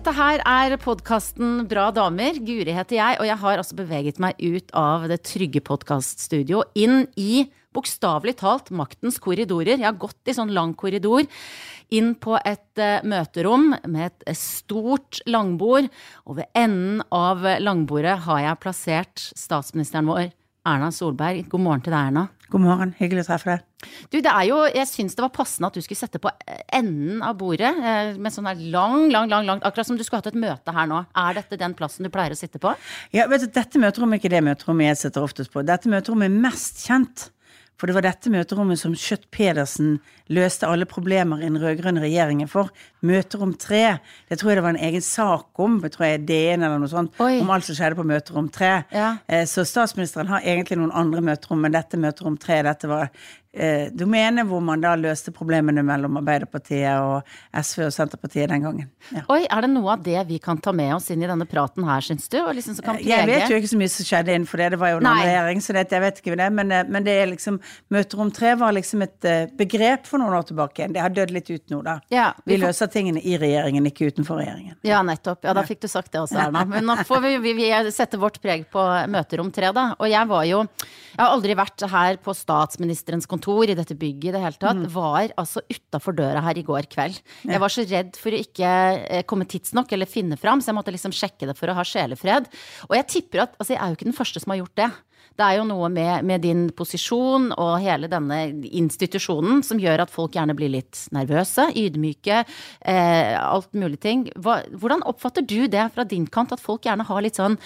Dette her er podkasten Bra damer. Guri heter jeg, og jeg har altså beveget meg ut av det trygge podkaststudio inn i bokstavelig talt maktens korridorer. Jeg har gått i sånn lang korridor inn på et uh, møterom med et eh, stort langbord, og ved enden av langbordet har jeg plassert statsministeren vår, Erna Solberg. God morgen til deg, Erna. God morgen, hyggelig å treffe deg. Du, det er jo, jeg syns det var passende at du skulle sette på enden av bordet eh, med sånn her lang, lang, lang, lang Akkurat som du skulle hatt et møte her nå. Er dette den plassen du pleier å sitte på? Ja, vet du, Dette møterommet er ikke det møterommet jeg sitter oftest på. Dette møterommet er mest kjent. For det var dette møterommet som Schjøtt-Pedersen løste alle problemer i den rød-grønne regjeringen for. Møterom 3. Det tror jeg det var en egen sak om, jeg tror jeg DN eller noe sånt, Oi. om alt som skjedde på møterom 3. Ja. Eh, Så statsministeren har egentlig noen andre møterom, men dette møterom 3, dette var eh, domene hvor man da løste problemene mellom Arbeiderpartiet og SV og Senterpartiet den gangen. Ja. Oi, er det noe av det vi kan ta med oss inn i denne praten her, syns du? Liksom som kan Jeg vet jo ikke så mye som skjedde innenfor det, det var jo en annen regjering, så det, jeg vet ikke det, men, eh, men det er liksom Møterom tre var liksom et eh, begrep for noen år tilbake. Det har dødd litt ut nå, da. Ja, vi vi løser tingene i regjeringen, ikke utenfor regjeringen. Ja, nettopp. Ja, da fikk du sagt det også, Erna. Men nå får vi, vi, vi sette vårt preg på møterom tre, da. Og jeg var jo Jeg har aldri vært her på statsministerens kontor i dette bygget i det hele tatt. Var altså utafor døra her i går kveld. Jeg var så redd for å ikke eh, komme tidsnok eller finne fram, så jeg måtte liksom sjekke det for å ha sjelefred. Og jeg tipper at Altså, jeg er jo ikke den første som har gjort det. Det er jo noe med, med din posisjon og hele denne institusjonen som gjør at folk gjerne blir litt nervøse, ydmyke, eh, alt mulig ting. Hva, hvordan oppfatter du det fra din kant, at folk gjerne har litt sånn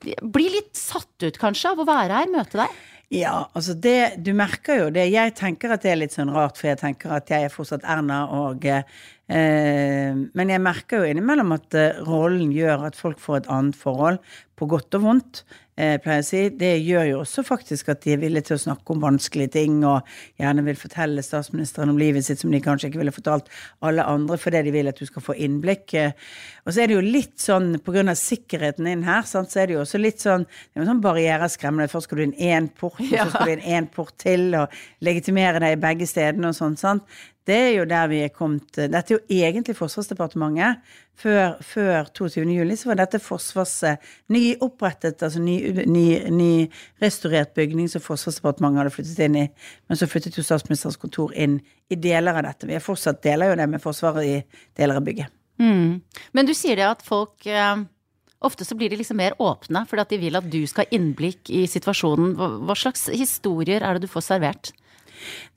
Blir litt satt ut, kanskje, av å være her, møte deg? Ja, altså det, du merker jo det. Jeg tenker at det er litt sånn rart, for jeg tenker at jeg er fortsatt Erna og eh, Men jeg merker jo innimellom at eh, rollen gjør at folk får et annet forhold, på godt og vondt. Eh, pleier jeg å si. Det gjør jo også faktisk at de er villige til å snakke om vanskelige ting, og gjerne vil fortelle statsministeren om livet sitt som de kanskje ikke ville fortalt alle andre, fordi de vil at du skal få innblikk. Eh, Og så er det jo litt sånn, på grunn av sikkerheten inn her, så er det jo også litt sånn det er sånn barriereskremmende. Først skal du inn én port, og så skal du inn én port til, og legitimere deg i begge stedene og sånn. sant? Det er jo der vi er kommet Dette er jo egentlig Forsvarsdepartementet. Før, før 22. juli så var dette Forsvars nyopprettet, altså ny, ny, ny bygning som Forsvarsdepartementet hadde flyttet inn i. Men så flyttet jo statsministerens kontor inn i deler av dette. Vi er fortsatt deler jo det med Forsvaret i deler av bygget. Men du sier det at folk eh, Ofte så blir de liksom mer åpne fordi at de vil at du skal ha innblikk i situasjonen. Hva slags historier er det du får servert?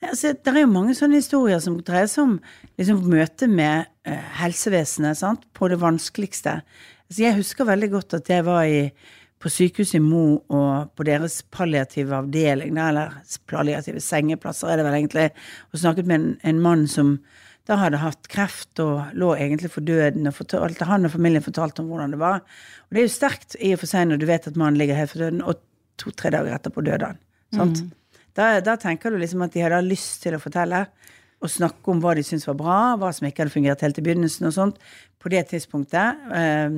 Altså, det er jo mange sånne historier som dreier seg om liksom, møtet med eh, helsevesenet sant? på det vanskeligste. Altså, jeg husker veldig godt at jeg var i, på sykehuset i Mo og på deres palliative avdeling, eller palliative sengeplasser er det vel egentlig, og snakket med en, en mann som da hadde hatt kreft og lå egentlig for døden, og fortalte, han og familien fortalte om hvordan det var. Og det er jo sterkt i og for seg når du vet at mannen ligger helt for døden, og to-tre dager etterpå døde han. Sant? Da, da tenker du liksom at de hadde lyst til å fortelle og snakke om hva de syntes var bra, hva som ikke hadde fungert helt i begynnelsen og sånt, på det tidspunktet. Eh,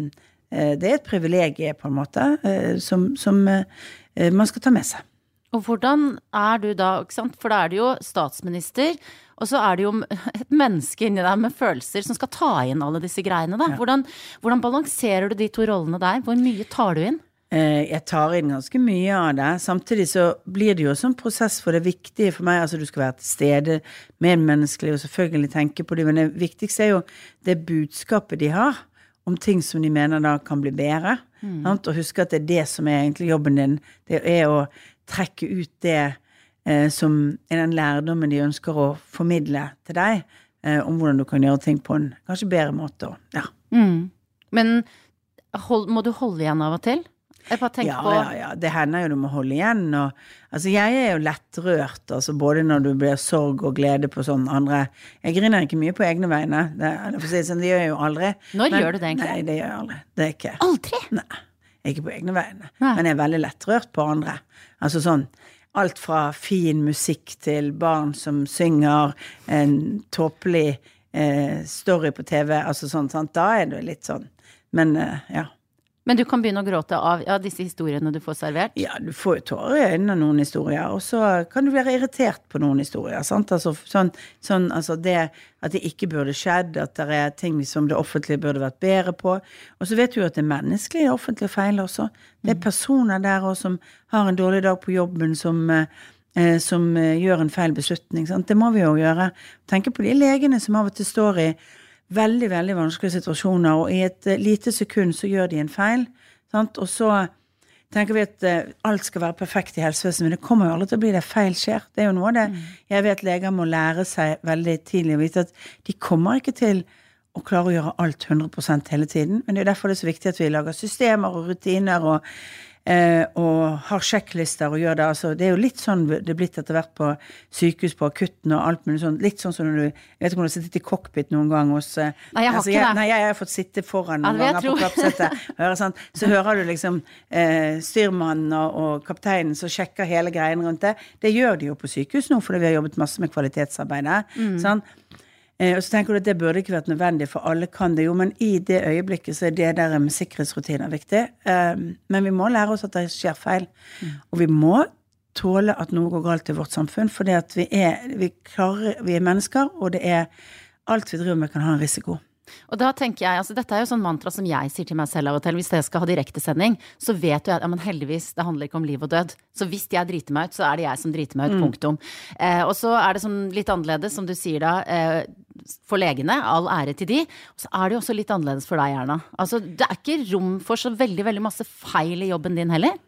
eh, Det er et privilegium, på en måte, eh, som, som eh, man skal ta med seg. Og hvordan er du da, ikke sant? For da er du jo statsminister, og så er det jo et menneske inni deg med følelser som skal ta inn alle disse greiene, da. Hvordan, hvordan balanserer du de to rollene der? Hvor mye tar du inn? Eh, Jeg tar inn ganske mye av det. Samtidig så blir det jo også en prosess for det viktige for meg. Altså du skal være til stede, medmenneskelig og selvfølgelig tenke på det. Men det viktigste er jo det budskapet de har om ting som de mener da kan bli bedre. Sant? Og huske at det er det som er egentlig jobben din. Det er å trekke ut det eh, som er den lærdommen de ønsker å formidle til deg, eh, om hvordan du kan gjøre ting på en kanskje bedre måte. Ja. Mm. Men hold, må du holde igjen av og til? Jeg bare tenker Ja, på ja, ja. Det hender jo du må holde igjen. Og, altså, jeg er jo lettrørt, altså, både når du blir sorg og glede på sånn andre Jeg griner ikke mye på egne vegne. Det, si det sånn, det gjør jeg jo aldri. Når gjør du det egentlig? Nei, det gjør jeg aldri. Det er ikke Aldri! Nei. Ikke på egne vegne. Nei. Men jeg er veldig lettrørt på andre. Altså sånn alt fra fin musikk til barn som synger, en tåpelig eh, story på TV, altså sånn, sant. Da er det litt sånn. Men eh, ja. Men du kan begynne å gråte av ja, disse historiene du får servert? Ja, du får jo tårer i øynene av noen historier, og så kan du være irritert på noen historier. sant? Altså, sånn, sånn, altså det at det ikke burde skjedd, at det er ting som det offentlige burde vært bedre på. Og så vet du jo at det er menneskelige offentlige feil også. Det er personer der også som har en dårlig dag på jobben, som, eh, som eh, gjør en feil beslutning. sant? Det må vi jo gjøre. Tenke på de legene som av og til står i veldig, veldig vanskelige situasjoner, og i et eh, lite sekund så gjør de en feil. Sant? Og så tenker vi at eh, alt skal være perfekt i helsevesenet, men det kommer jo aldri til å bli det. Feil skjer. Det er jo noe av det jeg vet leger må lære seg veldig tidlig å vite at de kommer ikke til å klare å gjøre alt 100% hele tiden. Men det er derfor det er så viktig at vi lager systemer og rutiner og, og har sjekklister og gjør det. Altså, det er jo litt sånn det er blitt etter hvert på sykehus, på akutten og alt mulig sånn. Litt sånn som når du Jeg vet ikke om du har sittet i cockpit noen gang hos eh, Nei, jeg har altså, ikke det. Nei, jeg har fått sitte foran noen ja, ganger på klappsettet. Så hører du liksom eh, styrmannen og, og kapteinen som sjekker hele greien rundt det. Det gjør de jo på sykehus nå, fordi vi har jobbet masse med kvalitetsarbeidet. Mm. Sånn. Eh, og så tenker du at det burde ikke vært nødvendig, for alle kan det jo. Men i det øyeblikket så er det der med sikkerhetsrutiner viktig. Eh, men vi må lære oss at det skjer feil. Mm. Og vi må tåle at noe går galt i vårt samfunn, fordi vi vi vi er mennesker, og det er alt vi driver med kan ha en risiko. Og da tenker jeg, altså Dette er jo sånn mantra som jeg sier til meg selv av og til. Hvis jeg skal ha direktesending, så vet jo jeg at ja, men heldigvis, det handler ikke om liv og død. Så hvis jeg driter meg ut, så er det jeg som driter meg ut. Punktum. Eh, og så er det sånn litt annerledes, som du sier da, eh, for legene. All ære til de. Og så er det jo også litt annerledes for deg, Erna. Altså, det er ikke rom for så veldig, veldig masse feil i jobben din heller.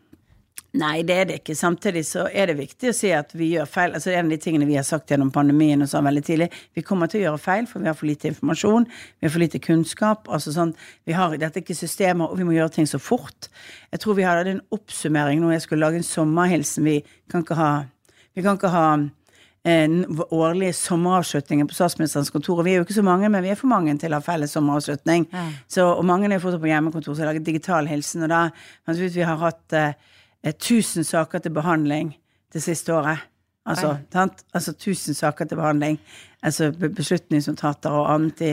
Nei, det er det ikke. Samtidig så er det viktig å si at vi gjør feil. Altså En av de tingene vi har sagt gjennom pandemien og sånn veldig tidlig, vi kommer til å gjøre feil, for vi har for lite informasjon, vi har for lite kunnskap. altså sånn, vi har, Dette er ikke systemer, og vi må gjøre ting så fort. Jeg tror vi hadde en oppsummering nå, jeg skulle lage en sommerhilsen. Vi kan ikke ha, vi kan ikke ha en årlige sommeravslutningen på statsministerens kontor. Og vi er jo ikke så mange, men vi er for mange til å ha felles sommeravslutning. Så, og mange er fortsatt på hjemmekontor, så jeg har laget digital hilsen. Og da, vi har hatt eh, 1000 saker til behandling det siste året. Altså, sant? altså 1000 saker til behandling. Altså be- beslutningsnotater og annet i,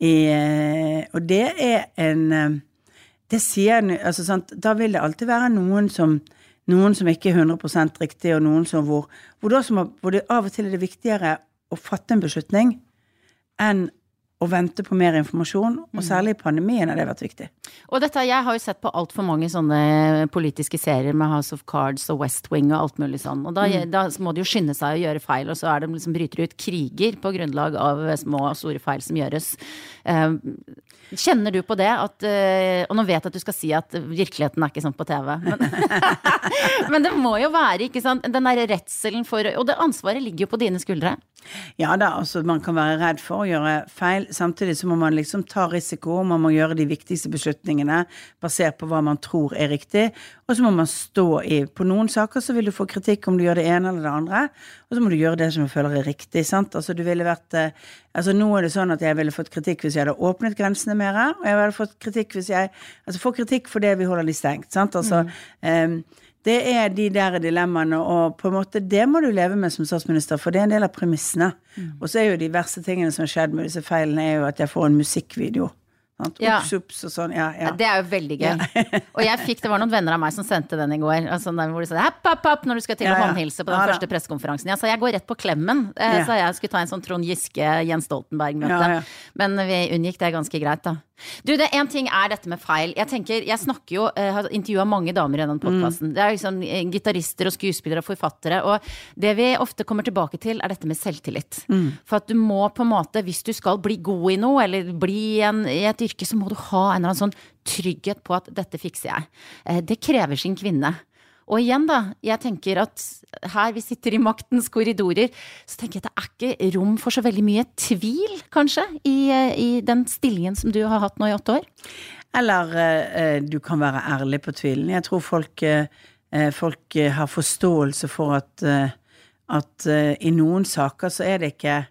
i eh, Og det er en eh, Det sier altså, sant? Da vil det alltid være noen som noen som ikke er 100 riktig, og noen som hvor, hvor, som, hvor det av og til er det viktigere å fatte en beslutning enn å vente på mer informasjon. Og særlig i pandemien har det vært viktig. Og dette, jeg har jo sett på altfor mange sånne politiske serier med House of Cards og West Wing og alt mulig sånn. Og da, da må de jo skynde seg å gjøre feil, og så er det liksom bryter ut kriger på grunnlag av små og store feil som gjøres. Eh, kjenner du på det at eh, Og nå vet jeg at du skal si at virkeligheten er ikke sånn på TV, men, men det må jo være, ikke sant, den derre redselen for Og det ansvaret ligger jo på dine skuldre. Ja da, altså man kan være redd for å gjøre feil. Samtidig så må man liksom ta risiko, man må gjøre de viktigste beslutningene basert på hva man tror er riktig. Og så må man stå i På noen saker så vil du få kritikk om du gjør det ene eller det andre, og så må du gjøre det som du føler er riktig. sant? Altså du ville vært eh, Altså nå er det sånn at jeg ville fått kritikk hvis jeg hadde åpnet grensene mer, og jeg ville fått kritikk hvis jeg Altså få kritikk for det vi holder de stengt, sant. Altså eh, det er de der dilemmaene, og på en måte det må du leve med som statsminister, for det er en del av premissene. Og så er jo de verste tingene som har skjedd med disse feilene, er jo at jeg får en musikkvideo. Ja. Ups, og sånn. Ja, ja. Det er jo veldig gøy. og jeg fikk, det var noen venner av meg som sendte den i går. Altså, hvor de sa happ, happ, happ, når du skal til å håndhilse på den første pressekonferansen. Jeg sa jeg går rett på klemmen. Eh. Så jeg skulle ta en sånn Trond Giske-Jens Stoltenberg-møte. Ja, ja. Men vi unngikk det ganske greit, da. Du, det én ting er dette med feil. Jeg tenker, jeg snakker jo, eh, har intervjua mange damer gjennom podkasten. Det er liksom eh, gitarister og skuespillere og forfattere. Og det vi ofte kommer tilbake til, er dette med selvtillit. For at du må på en måte, hvis du skal bli god i noe, eller bli en, i et yrke, så må du ha en eller annen sånn trygghet på at dette fikser jeg. Eh, Det krever sin kvinne. Og igjen, da, jeg tenker at her vi sitter i maktens korridorer, så tenker jeg at det er ikke rom for så veldig mye tvil, kanskje, i, eh, i den stillingen som du har hatt nå i åtte år. eller eh, du kan være ærlig på tvilen. Jeg tror folk, eh, folk har forståelse for at, at i noen saker så er det ikke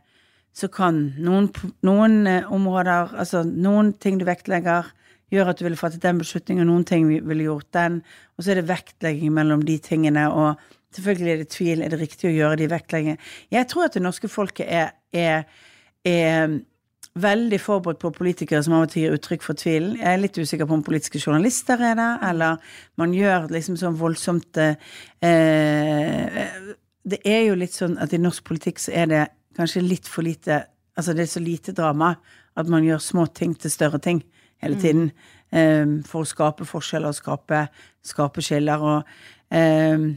Så kan noen, noen områder, altså noen ting du vektlegger, gjør at du ville fattet den beslutningen, noen ting ville gjort den, og så er det vektlegging mellom de tingene, og selvfølgelig er det tvil, er det riktig å gjøre de vektleggingene? Jeg tror at det norske folket er, er, er veldig forberedt på politikere som av og til gir uttrykk for tvilen. Jeg er litt usikker på om politiske journalister er det, eller man gjør liksom sånn voldsomt eh, Det er jo litt sånn at i norsk politikk så er det kanskje litt for lite Altså det er så lite drama at man gjør små ting til større ting hele tiden. Eh, for å skape forskjeller og skape, skape skiller. Og um,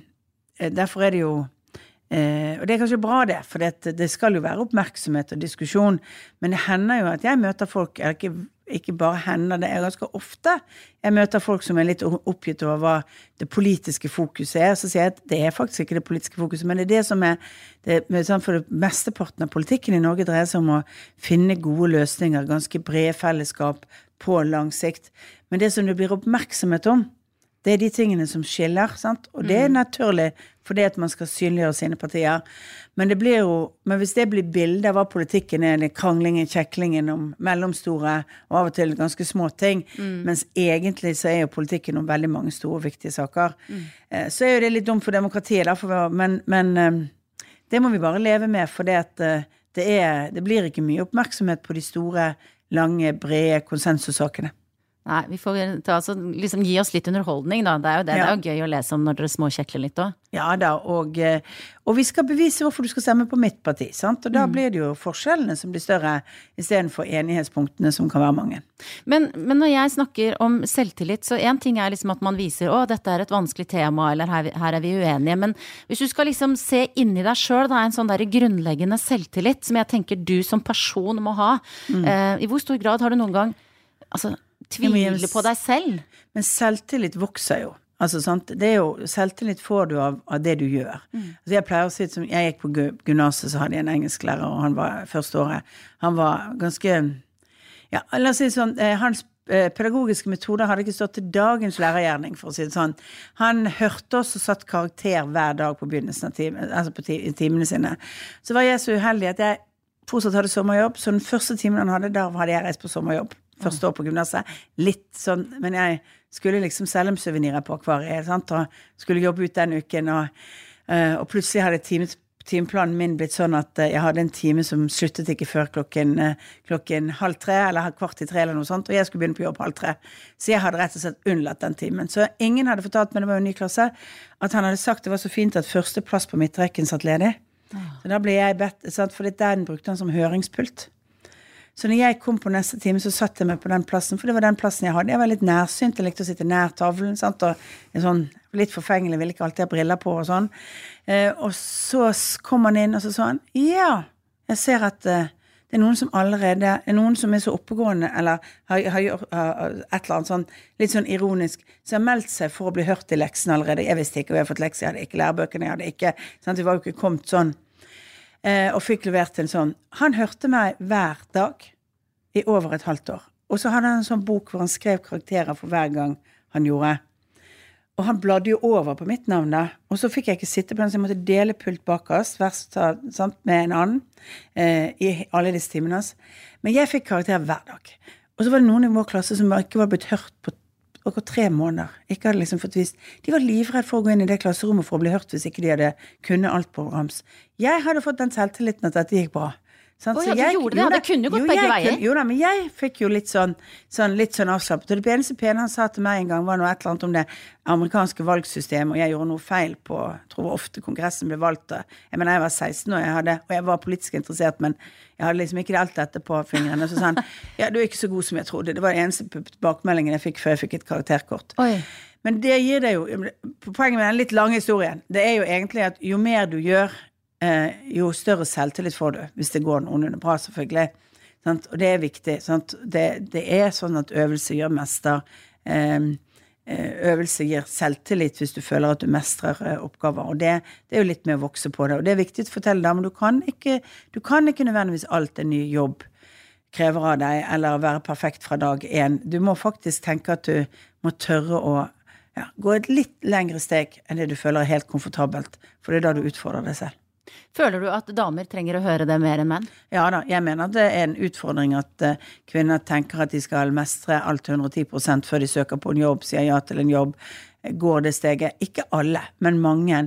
derfor er det jo uh, og det er kanskje bra, det, for det, det, skal jo være oppmerksomhet og diskusjon. Men det hender jo at jeg møter folk eller ikke, ikke bare hender, det er ganske ofte jeg møter folk som er litt oppgitt over hva det politiske fokuset er. Så sier jeg at det er faktisk ikke det politiske fokuset, men det er det som er det, For det mesteparten av politikken i Norge dreier seg om å finne gode løsninger, ganske brede fellesskap på lang sikt. Men det som det blir oppmerksomhet om, det er de tingene som skiller, sant? og det er mm. naturlig fordi at man skal synliggjøre sine partier. Men, det blir jo, men hvis det blir bildet av hva politikken er, det kranglingen, kjeklingen om mellomstore og av og til ganske små ting, mm. mens egentlig så er jo politikken om veldig mange store og viktige saker, mm. Eh, så er jo det litt dumt for demokratiet, derfor, men, men, eh, det må vi bare leve med, for det, eh, det, det blir ikke mye oppmerksomhet på de store, lange, brede konsensussakene. Nei, vi får ta, altså, liksom, gi oss litt underholdning, da. Det er jo, det, ja. det er jo gøy å lese om når dere småkjekler litt òg. Ja da, og, eh, og, vi skal bevise hvorfor du skal stemme på mitt parti. sant? Og da mm. blir det jo forskjellene som blir større, istedenfor enighetspunktene som kan være mange. Men, men, når jeg snakker om selvtillit, så én ting er liksom at man viser å, dette er et vanskelig tema, eller her, her er vi uenige. Men hvis du skal liksom se inni deg sjøl, da, en sånn der grunnleggende selvtillit som jeg tenker du som person må ha, mm. eh, i hvor stor grad har du noen gang altså tvile på deg selv. Men selvtillit vokser jo. Altså, sant? Det er jo, selvtillit får du av, av det du gjør. Mm. Altså, jeg pleier å si som jeg gikk på gymnaset, så hadde jeg en engelsklærer, og han var første året Han var ganske Ja, la oss si sånn eh, Hans eh, pedagogiske metoder hadde ikke stått til dagens lærergjerning, for å si det sånn. Han hørte oss og satt karakter hver dag på begynnelsen av time, altså på timene sine. Så var jeg så uheldig at jeg fortsatt hadde sommerjobb, så den første timen han hadde, da hadde jeg reist på sommerjobb første år på gymnaset. Litt sånn Men jeg skulle liksom selge suvenirer på Akvariet, sant, og skulle jobbe ut den uken, og, uh, og plutselig hadde time, timeplanen min blitt sånn at uh, jeg hadde en time som sluttet ikke før klokken, uh, klokken halv tre, eller kvart i tre, eller noe sånt, og jeg skulle begynne på jobb halv tre. Så jeg hadde rett og slett unnlatt den timen. Så ingen hadde fortalt meg, det var jo en ny klasse, at han hadde sagt det var så fint at førsteplass på midtrekken satt ledig. Så da ble jeg bedt, sant, for den brukte han som høringspult. Så når jeg kom på neste time, så satt jeg meg på den plassen, for det var den plassen jeg hadde. Jeg var litt nærsynt, jeg likte å sitte nær tavlen. Sant? Og sånn, litt forfengelig, ville ikke alltid ha briller på og sånn. Eh, og så kom han inn, og så sa han ja, jeg ser at eh, det er noen som allerede er noen som er så oppegående, eller har, har, har, et eller annet sånn litt sånn ironisk, som har meldt seg for å bli hørt i leksene allerede. Jeg visste ikke, og jeg har fått lekser, jeg hadde ikke lærebøkene, jeg hadde ikke sant? Vi var jo ikke kommet sånn og fikk levert en sånn. Han hørte meg hver dag i over et halvt år. Og så hadde han en sånn bok hvor han skrev karakterer for hver gang han gjorde. Og han bladde jo over på mitt navn, da. Og så fikk jeg ikke sitte på den, så jeg måtte dele pult bakerst med en annen eh, i alle disse timene. Men jeg fikk karakter hver dag. Og så var det noen i vår klasse som ikke var blitt hørt på akkurat tre måneder. Ikke hadde liksom fått vist. De var livredde for å gå inn i det klasserommet for å bli hørt hvis ikke de hadde kunnet alt på rams. Jeg hadde fått den selvtilliten at dette gikk bra. Sånn, oh, ja, du jeg, gjorde det? Ja, det kunne jo gått jo, begge veier. jo da, men jeg fikk jo litt sånn, sånn, litt sånn avslappet. Og det eneste pene han sa til meg en gang, var noe et eller annet om det amerikanske valgsystemet, og jeg gjorde noe feil på Jeg tror ofte Kongressen ble valgt Jeg mener, jeg var 16 og jeg, hadde, og jeg var politisk interessert, men jeg hadde liksom ikke alt dette på fingrene. Så sa han ja, du er ikke så god som jeg trodde. Det var den eneste tilbakemeldingen jeg fikk før jeg fikk et karakterkort. Oi. Men det gir deg jo Poenget med den litt lange historien, det er jo egentlig at jo mer du gjør, jo større selvtillit får du, hvis det går noenlunde bra, selvfølgelig. Sant? Og det er viktig. Det, det, er sånn at øvelse gjør mester. Eh, eh, øvelse gir selvtillit hvis du føler at du mestrer eh, oppgaver. Og det, det, er jo litt med å vokse på det. Og det er viktig å fortelle deg, men du du kan ikke nødvendigvis alt en ny jobb krever av deg, eller være perfekt fra dag én. Du må faktisk tenke at du må tørre å ja, gå et litt lengre steg enn det du føler er helt komfortabelt, for det er da du utfordrer deg selv. Føler du at damer trenger å høre det mer enn menn? Ja da, jeg mener at det er en utfordring at uh, kvinner tenker at de skal mestre alt 110% før de søker på en jobb, sier ja til en jobb, går det steget. Ikke alle, men mange.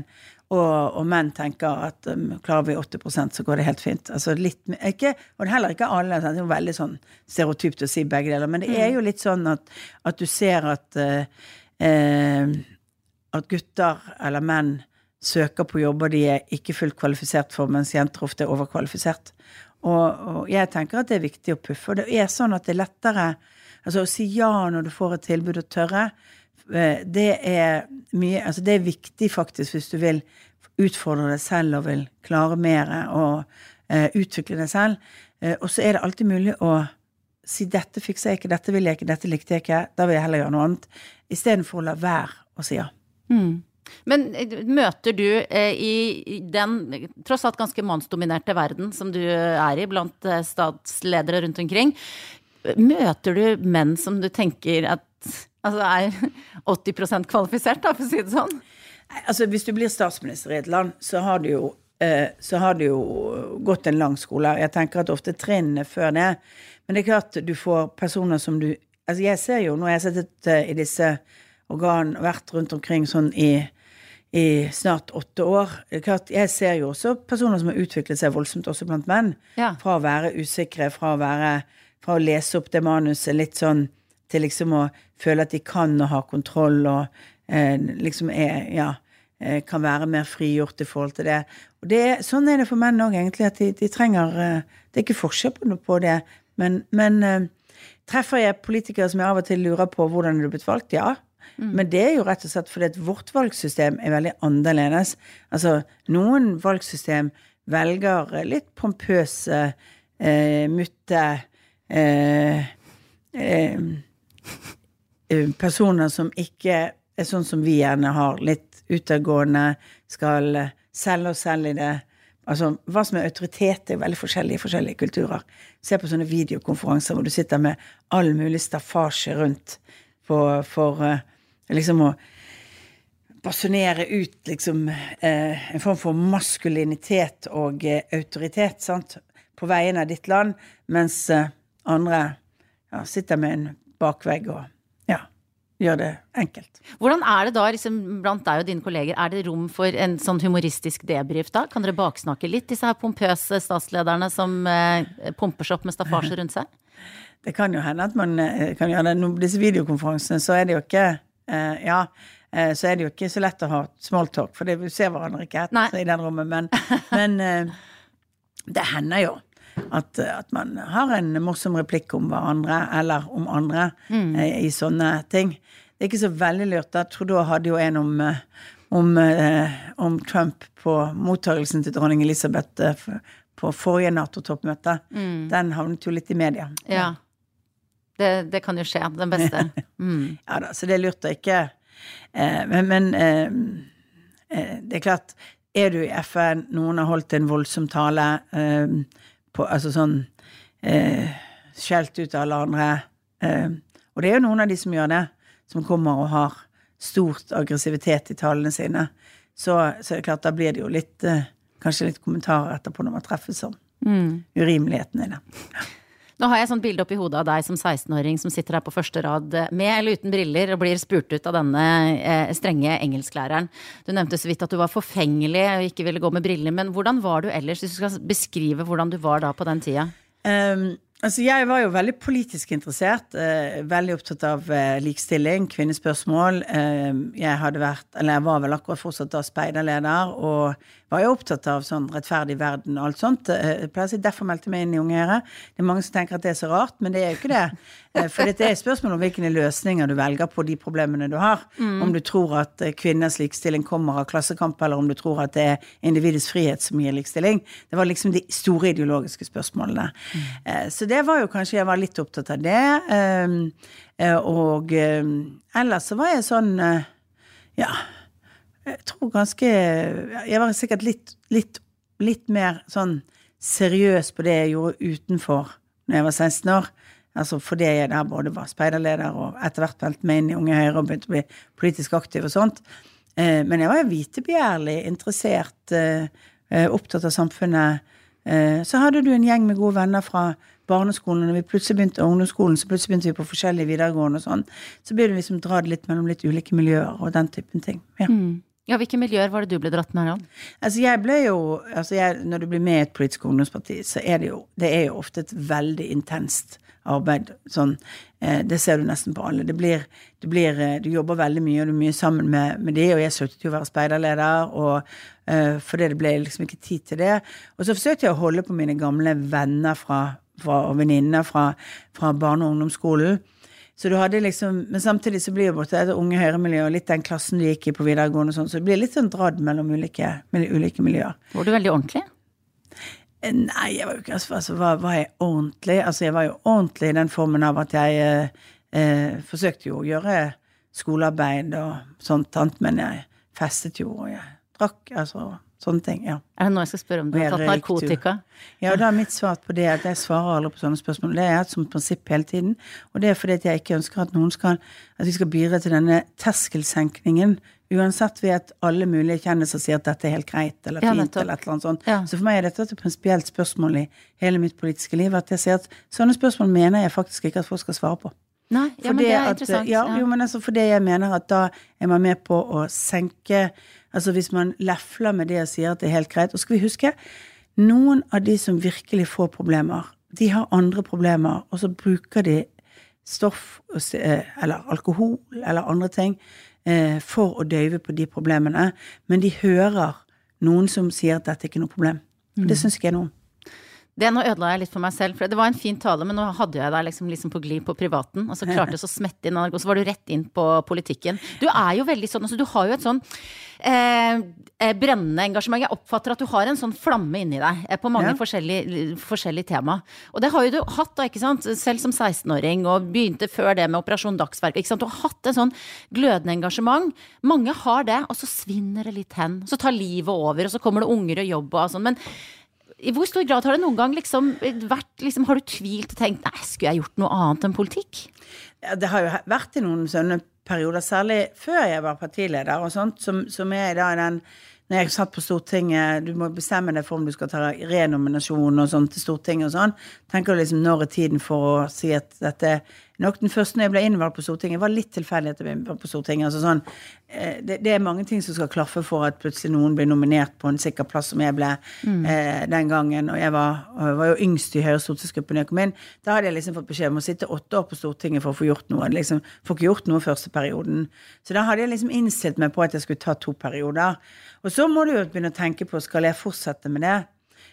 Og, og menn tenker at um, klarer vi 80 så går det helt fint. Altså litt, ikke, Og heller ikke alle. Det er jo veldig sånn stereotypt å si begge deler. Men det er jo litt sånn at, at du ser at uh, uh, at gutter eller menn søker på jobber de er ikke fullt kvalifisert for, mens jenter ofte er overkvalifisert. Og, og, jeg tenker at det er viktig å puffe. Og det er sånn at det er lettere altså å si ja når du får et tilbud, og tørre. Det er mye Altså det er viktig faktisk hvis du vil utfordre deg selv og vil klare mer og uh, utvikle deg selv. Uh, og så er det alltid mulig å si 'dette fikser jeg ikke, dette vil jeg ikke, dette likte jeg ikke', da vil jeg heller gjøre noe annet. Istedenfor å la være å si ja. Mm. Men møter du eh, i den tross alt ganske mannsdominerte verden som du er i, blant statsledere rundt omkring, møter du menn som du tenker at altså er 80 kvalifisert, da, for å si det sånn? Altså, hvis du blir statsminister i et land, så har du jo eh, så har du jo gått en lang skole. Jeg tenker at ofte trinnene før det. Men det er klart du får personer som du Altså, jeg ser jo, når jeg har sittet eh, i disse organ, vært rundt omkring sånn i, i snart åtte år klart, Jeg ser jo også personer som har utviklet seg voldsomt også blant menn. Ja. Fra å være usikre, fra å være Fra å lese opp det manuset litt sånn til liksom å føle at de kan og har kontroll og eh, liksom er Ja Eh, kan være mer frigjort i forhold til det. Og det, sånn er det for menn òg, egentlig. At de, de, trenger eh, Det er ikke forskjell på det. Men, men eh, treffer jeg politikere som jeg av og til lurer på hvordan er du blitt valgt? Ja. Mm. Men det er jo rett og slett fordi at vårt valgsystem er veldig annerledes. Altså, noen valgsystem velger litt pompøse, eh, mutte eh, eh, Personer som ikke er sånn som vi gjerne har. Litt utadgående, skal selge oss selv i det. Altså, Hva som er autoritet, er veldig forskjellig i forskjellige kulturer. Se på sånne videokonferanser hvor du sitter med all mulig staffasje rundt for, for uh, liksom å basunere ut liksom uh, en form for maskulinitet og uh, autoritet sant? på vegne av ditt land, mens andre ja, sitter med en bakvegg og gjør det enkelt. Hvordan er det da liksom, blant deg og dine kolleger, er det rom for en sånn humoristisk debrief da? Kan dere baksnakke litt, disse her pompøse statslederne som eh, pumper seg opp med staffasje rundt seg? Det kan jo hende at man eh, kan gjøre det. Nå, disse videokonferansene, så er det jo ikke eh, Ja, eh, så er det jo ikke så lett å ha smalltalk, for det, vi ser hverandre ikke etter i den rommet. Men, men eh, det hender jo at, at, man har en morsom replikk om hverandre, eller om andre, mm. eh, i sånne ting. Det er ikke så veldig lurt. da. Hadde jo en om, eh, om, eh, om Trump på mottagelsen til dronning Elisabeth eh, på forrige Nato-toppmøte. Mm. Den havnet jo litt i media. Ja. Det, det kan jo skje. Den beste. Mm. ja da, så det er lurt å ikke eh, Men, men eh, det er klart, er du i FN, noen har holdt en voldsom tale eh, på, altså sånn eh, skjelt ut av alle andre. Eh, og det er jo noen av de som gjør det, som kommer og har stort aggressivitet i talene sine. Så, så er det klart, da blir det jo litt eh, Kanskje litt kommentarer etterpå når man treffes om mm. urimeligheten i det. Nå har jeg sånt bilde oppi hodet av deg som 16-åring som sitter her på første rad med eller uten briller og blir spurt ut av denne eh, strenge engelsklæreren. Du nevnte så vidt at du var forfengelig og ikke ville gå med briller, men hvordan var du ellers, hvis du skal beskrive hvordan du var da på den tida? Um, Altså, jeg var jo veldig politisk interessert. Uh, veldig opptatt av uh, likestilling, kvinnespørsmål. Uh, jeg hadde vært, eller jeg var vel akkurat fortsatt da speiderleder, og var jo opptatt av sånn rettferdig verden og alt sånt. Eh, jeg si derfor meldte jeg meg inn i Unge Høyre. Det er mange som tenker at det er så rart, men det er jo ikke det. Eh, for dette er et spørsmål om hvilke løsninger du velger på de problemene du har. Mm. Om du tror at eh, kvinners likestilling kommer av klassekamp, eller om du tror at det er individets frihet som gir likestilling. Det var liksom de store ideologiske spørsmålene. Mm. Så det var jo kanskje Jeg var litt opptatt av det. Eh, og ellers så var jeg sånn eh, Ja, jeg tror ganske Jeg var sikkert litt, litt, litt mer sånn seriøs på det jeg gjorde utenfor når jeg var 16 år. Altså fordi jeg der både var speiderleder og etter hvert meldte meg inn i Unge Høyre og begynte å bli politisk aktiv og sånt. Eh, men jeg var jo vitebegjærlig, interessert, eh, eh, opptatt av samfunnet. Så hadde du en gjeng med gode venner fra barneskolen, og når vi plutselig begynte ungdomsskolen, så plutselig begynte vi på forskjellige videregående og sånn. Så ble du liksom dratt litt mellom litt ulike miljøer og den typen ting. Ja. Ja, hvilke miljøer var det du ble dratt med av? Altså jeg ble jo, altså jeg, Når du blir med i et politisk ungdomsparti, så er det jo det er jo ofte et veldig intenst arbeid. Sånn, eh, det ser du nesten på alle. Det blir, det blir, eh, du jobber veldig mye, og du er mye sammen med, med de, og jeg sluttet jo å være speiderleder, og, eh, fordi det ble liksom ikke tid til det. Og så forsøkte jeg å holde på mine gamle venner fra, fra, og venninner fra, fra barne- og ungdomsskolen. Så du hadde liksom, Men samtidig så blir jo borte et unge høyremiljøet og litt den klassen du gikk i på videregående, og sånn, så det blir litt sånn dradd mellom ulike, mellom ulike miljøer. Var du veldig ordentlig? Eh, Nei, jeg var jo ikke altså, altså, var, var jeg ordentlig? Altså, jeg var jo ordentlig i den formen av at jeg eh, eh, forsøkte jo å gjøre skolearbeid og sånt, men jeg festet jo, og jeg drakk, altså sånne ting. Ja. Er det nå jeg skal spørre om du har tatt narkotika? Ja, og da er mitt svar på det at jeg svarer aldri på sånne spørsmål. Det har jeg hatt som prinsipp hele tiden. Og det er fordi at jeg ikke ønsker at noen skal At vi skal bidra til denne terskelsenkningen. Uansett ved at alle mulige kjendiser sier at dette er helt greit eller fint. Ja, eller et eller annet sånt. Ja. Så for meg er dette et prinsipielt spørsmål i hele mitt politiske liv. At jeg sier at sånne spørsmål mener jeg faktisk ikke at folk skal svare på. Nei, ja, men det er at, interessant. Ja, ja. Jo, men altså fordi jeg mener at da er man med på å senke Altså hvis man lefler med det og sier at det er helt greit. Og skal vi huske, noen av de som virkelig får problemer, de har andre problemer, og så bruker de stoff eh, eller alkohol eller andre ting eh, for å døyve på de problemene. Men de hører noen som sier at dette er ikke noe problem. Og Det syns ikke jeg noe om. Det Nå ødela jeg litt for meg selv, for det var en fin tale, men nå hadde jeg deg liksom, liksom på glid på privaten, og så klarte jeg så smette inn, og så var du rett inn på politikken. Du er jo veldig sånn, altså du har jo et sånn eh, eh, brennende engasjement. Jeg oppfatter at du har en sånn flamme inni deg eh, på mange Ja. forskjellige, forskjellige tema. Og det har jo du hatt, da, ikke sant, selv som 16-åring, og begynte før det med Operasjon Dagsverk. Ikke sant? Du har hatt en sånn glødende engasjement. Mange har det, og så svinner det litt hen. Så tar livet over, og så kommer det unger og jobb og sånn. Men i hvor stor grad har det noen gang liksom vært liksom, Har du tvilt og tenkt Nei, skulle jeg gjort noe annet enn politikk? Ja, det har jo vært i noen sånne perioder, særlig før jeg var partileder og sånt, som, som er da i den når jeg satt på Stortinget, du må bestemme deg for om du skal ta renominasjon og sånn til Stortinget og sånn. Tenker du liksom når er tiden for å si at dette Nok den første når jeg ble innvalgt på Stortinget, var litt tilfeldig at jeg ble innvalgt på Stortinget. altså sånn, eh, det, det er mange ting som skal klaffe for at plutselig noen blir nominert på en sikker plass, som jeg ble eh, den gangen. Og jeg var, var jo yngst i Høyre stortingsgruppe da jeg kom inn. Da hadde jeg liksom fått beskjed om å sitte åtte år på Stortinget for å få gjort noe. Liksom, får ikke gjort noe første perioden. Så da hadde jeg liksom innstilt meg på at jeg skulle ta to perioder. Og så må du jo begynne å tenke på skal jeg fortsette med det.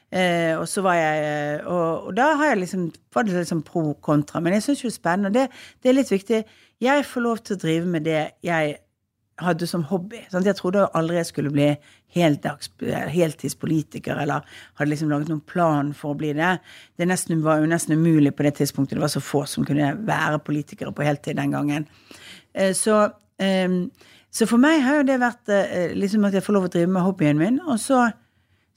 Eh, og så var jeg eh, og, og da har jeg liksom, var det liksom pro kontra. Men jeg syns jo det er spennende, og det, det er litt viktig. Jeg får lov til å drive med det jeg hadde som hobby. Sant? Jeg trodde aldri jeg skulle bli heldags, heltidspolitiker, eller hadde liksom laget noen plan for å bli det. Det nesten, var jo nesten umulig på det tidspunktet. Det var så få som kunne være politikere på heltid den gangen. Eh, så, eh, så for meg har jo det vært eh, liksom at jeg får lov å drive med hobbyen min. Og så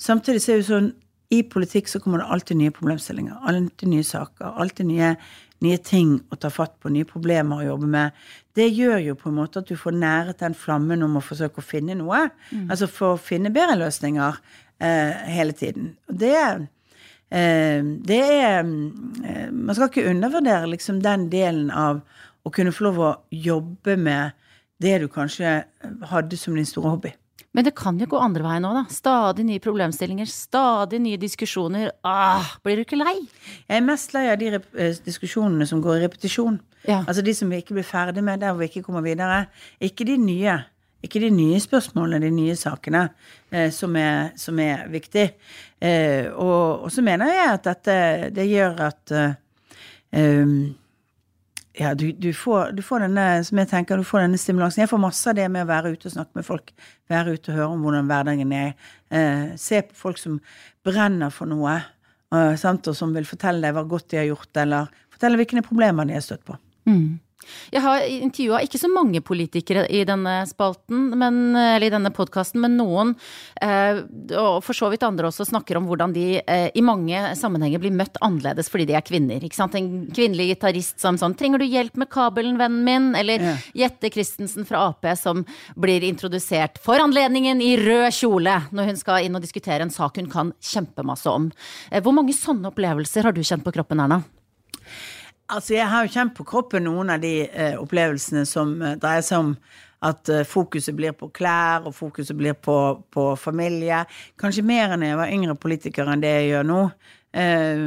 samtidig så er det jo sånn i politikk så kommer det alltid nye problemstillinger. Alltid nye saker. Alltid nye, nye ting å ta fatt på. Nye problemer å jobbe med. Det gjør jo på en måte at du får næret den flammen om å forsøke å finne noe. Altså for å finne bedre løsninger eh, hele tiden. Og det eh, det er eh, Man skal ikke undervurdere liksom den delen av å kunne få lov å jobbe med det du kanskje hadde som din store hobby. Men det kan jo gå andre veien òg, da. Stadig nye problemstillinger, stadig nye diskusjoner. Ah, blir du ikke lei? Jeg er mest lei av de eh, diskusjonene som går i repetisjon. Ja. Altså de som vi ikke blir ferdig med, der hvor vi ikke kommer videre. Ikke de nye. Ikke de nye spørsmålene, de nye sakene, eh, som, er, som er viktig. Eh, og, og så mener jeg at dette det gjør at eh, um, ja, du, du, får, du får denne som jeg tenker, du får denne stimulansen. Jeg får masse av det med å være ute og snakke med folk. Være ute og høre om hvordan hverdagen er. Eh, se på folk som brenner for noe, eh, og som vil fortelle deg hva godt de har gjort, eller fortelle hvilke problemer de har støtt på. Jeg har intervjua ikke så mange politikere i denne spalten, men, eller i denne podkasten, men noen, eh, og for så vidt andre også, snakker om hvordan de eh, i mange sammenhenger blir møtt annerledes fordi de er kvinner. Ikke sant? En kvinnelig gitarist som sånn 'Trenger du hjelp med kabelen, vennen min?' Eller Ja. Jette Christensen fra Ap som blir introdusert for anledningen i rød kjole når hun skal inn og diskutere en sak hun kan kjempemasse om. Eh, Hvor mange sånne opplevelser har du kjent på kroppen, Erna? Altså, jeg har jo kjent på kroppen noen av de eh, opplevelsene som eh, dreier seg om at eh, fokuset blir på klær, og fokuset blir på, på familie. Kanskje mer enn jeg var yngre politiker enn det jeg gjør nå. Eh,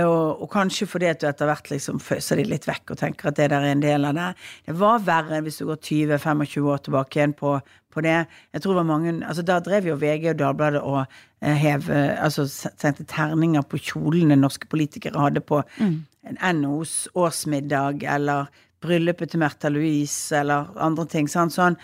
og, og kanskje fordi at du etter hvert liksom føser de litt vekk og tenker at det der er en del av det. Det var verre hvis du går 20-25 år tilbake igjen på, på det. Jeg tror det var mange, altså Da drev jo VG og Dagbladet og eh, hev, eh, altså sendte terninger på kjolene norske politikere hadde på NHOs årsmiddag eller bryllupet til Märtha Louise eller andre ting. Sant? Sånn,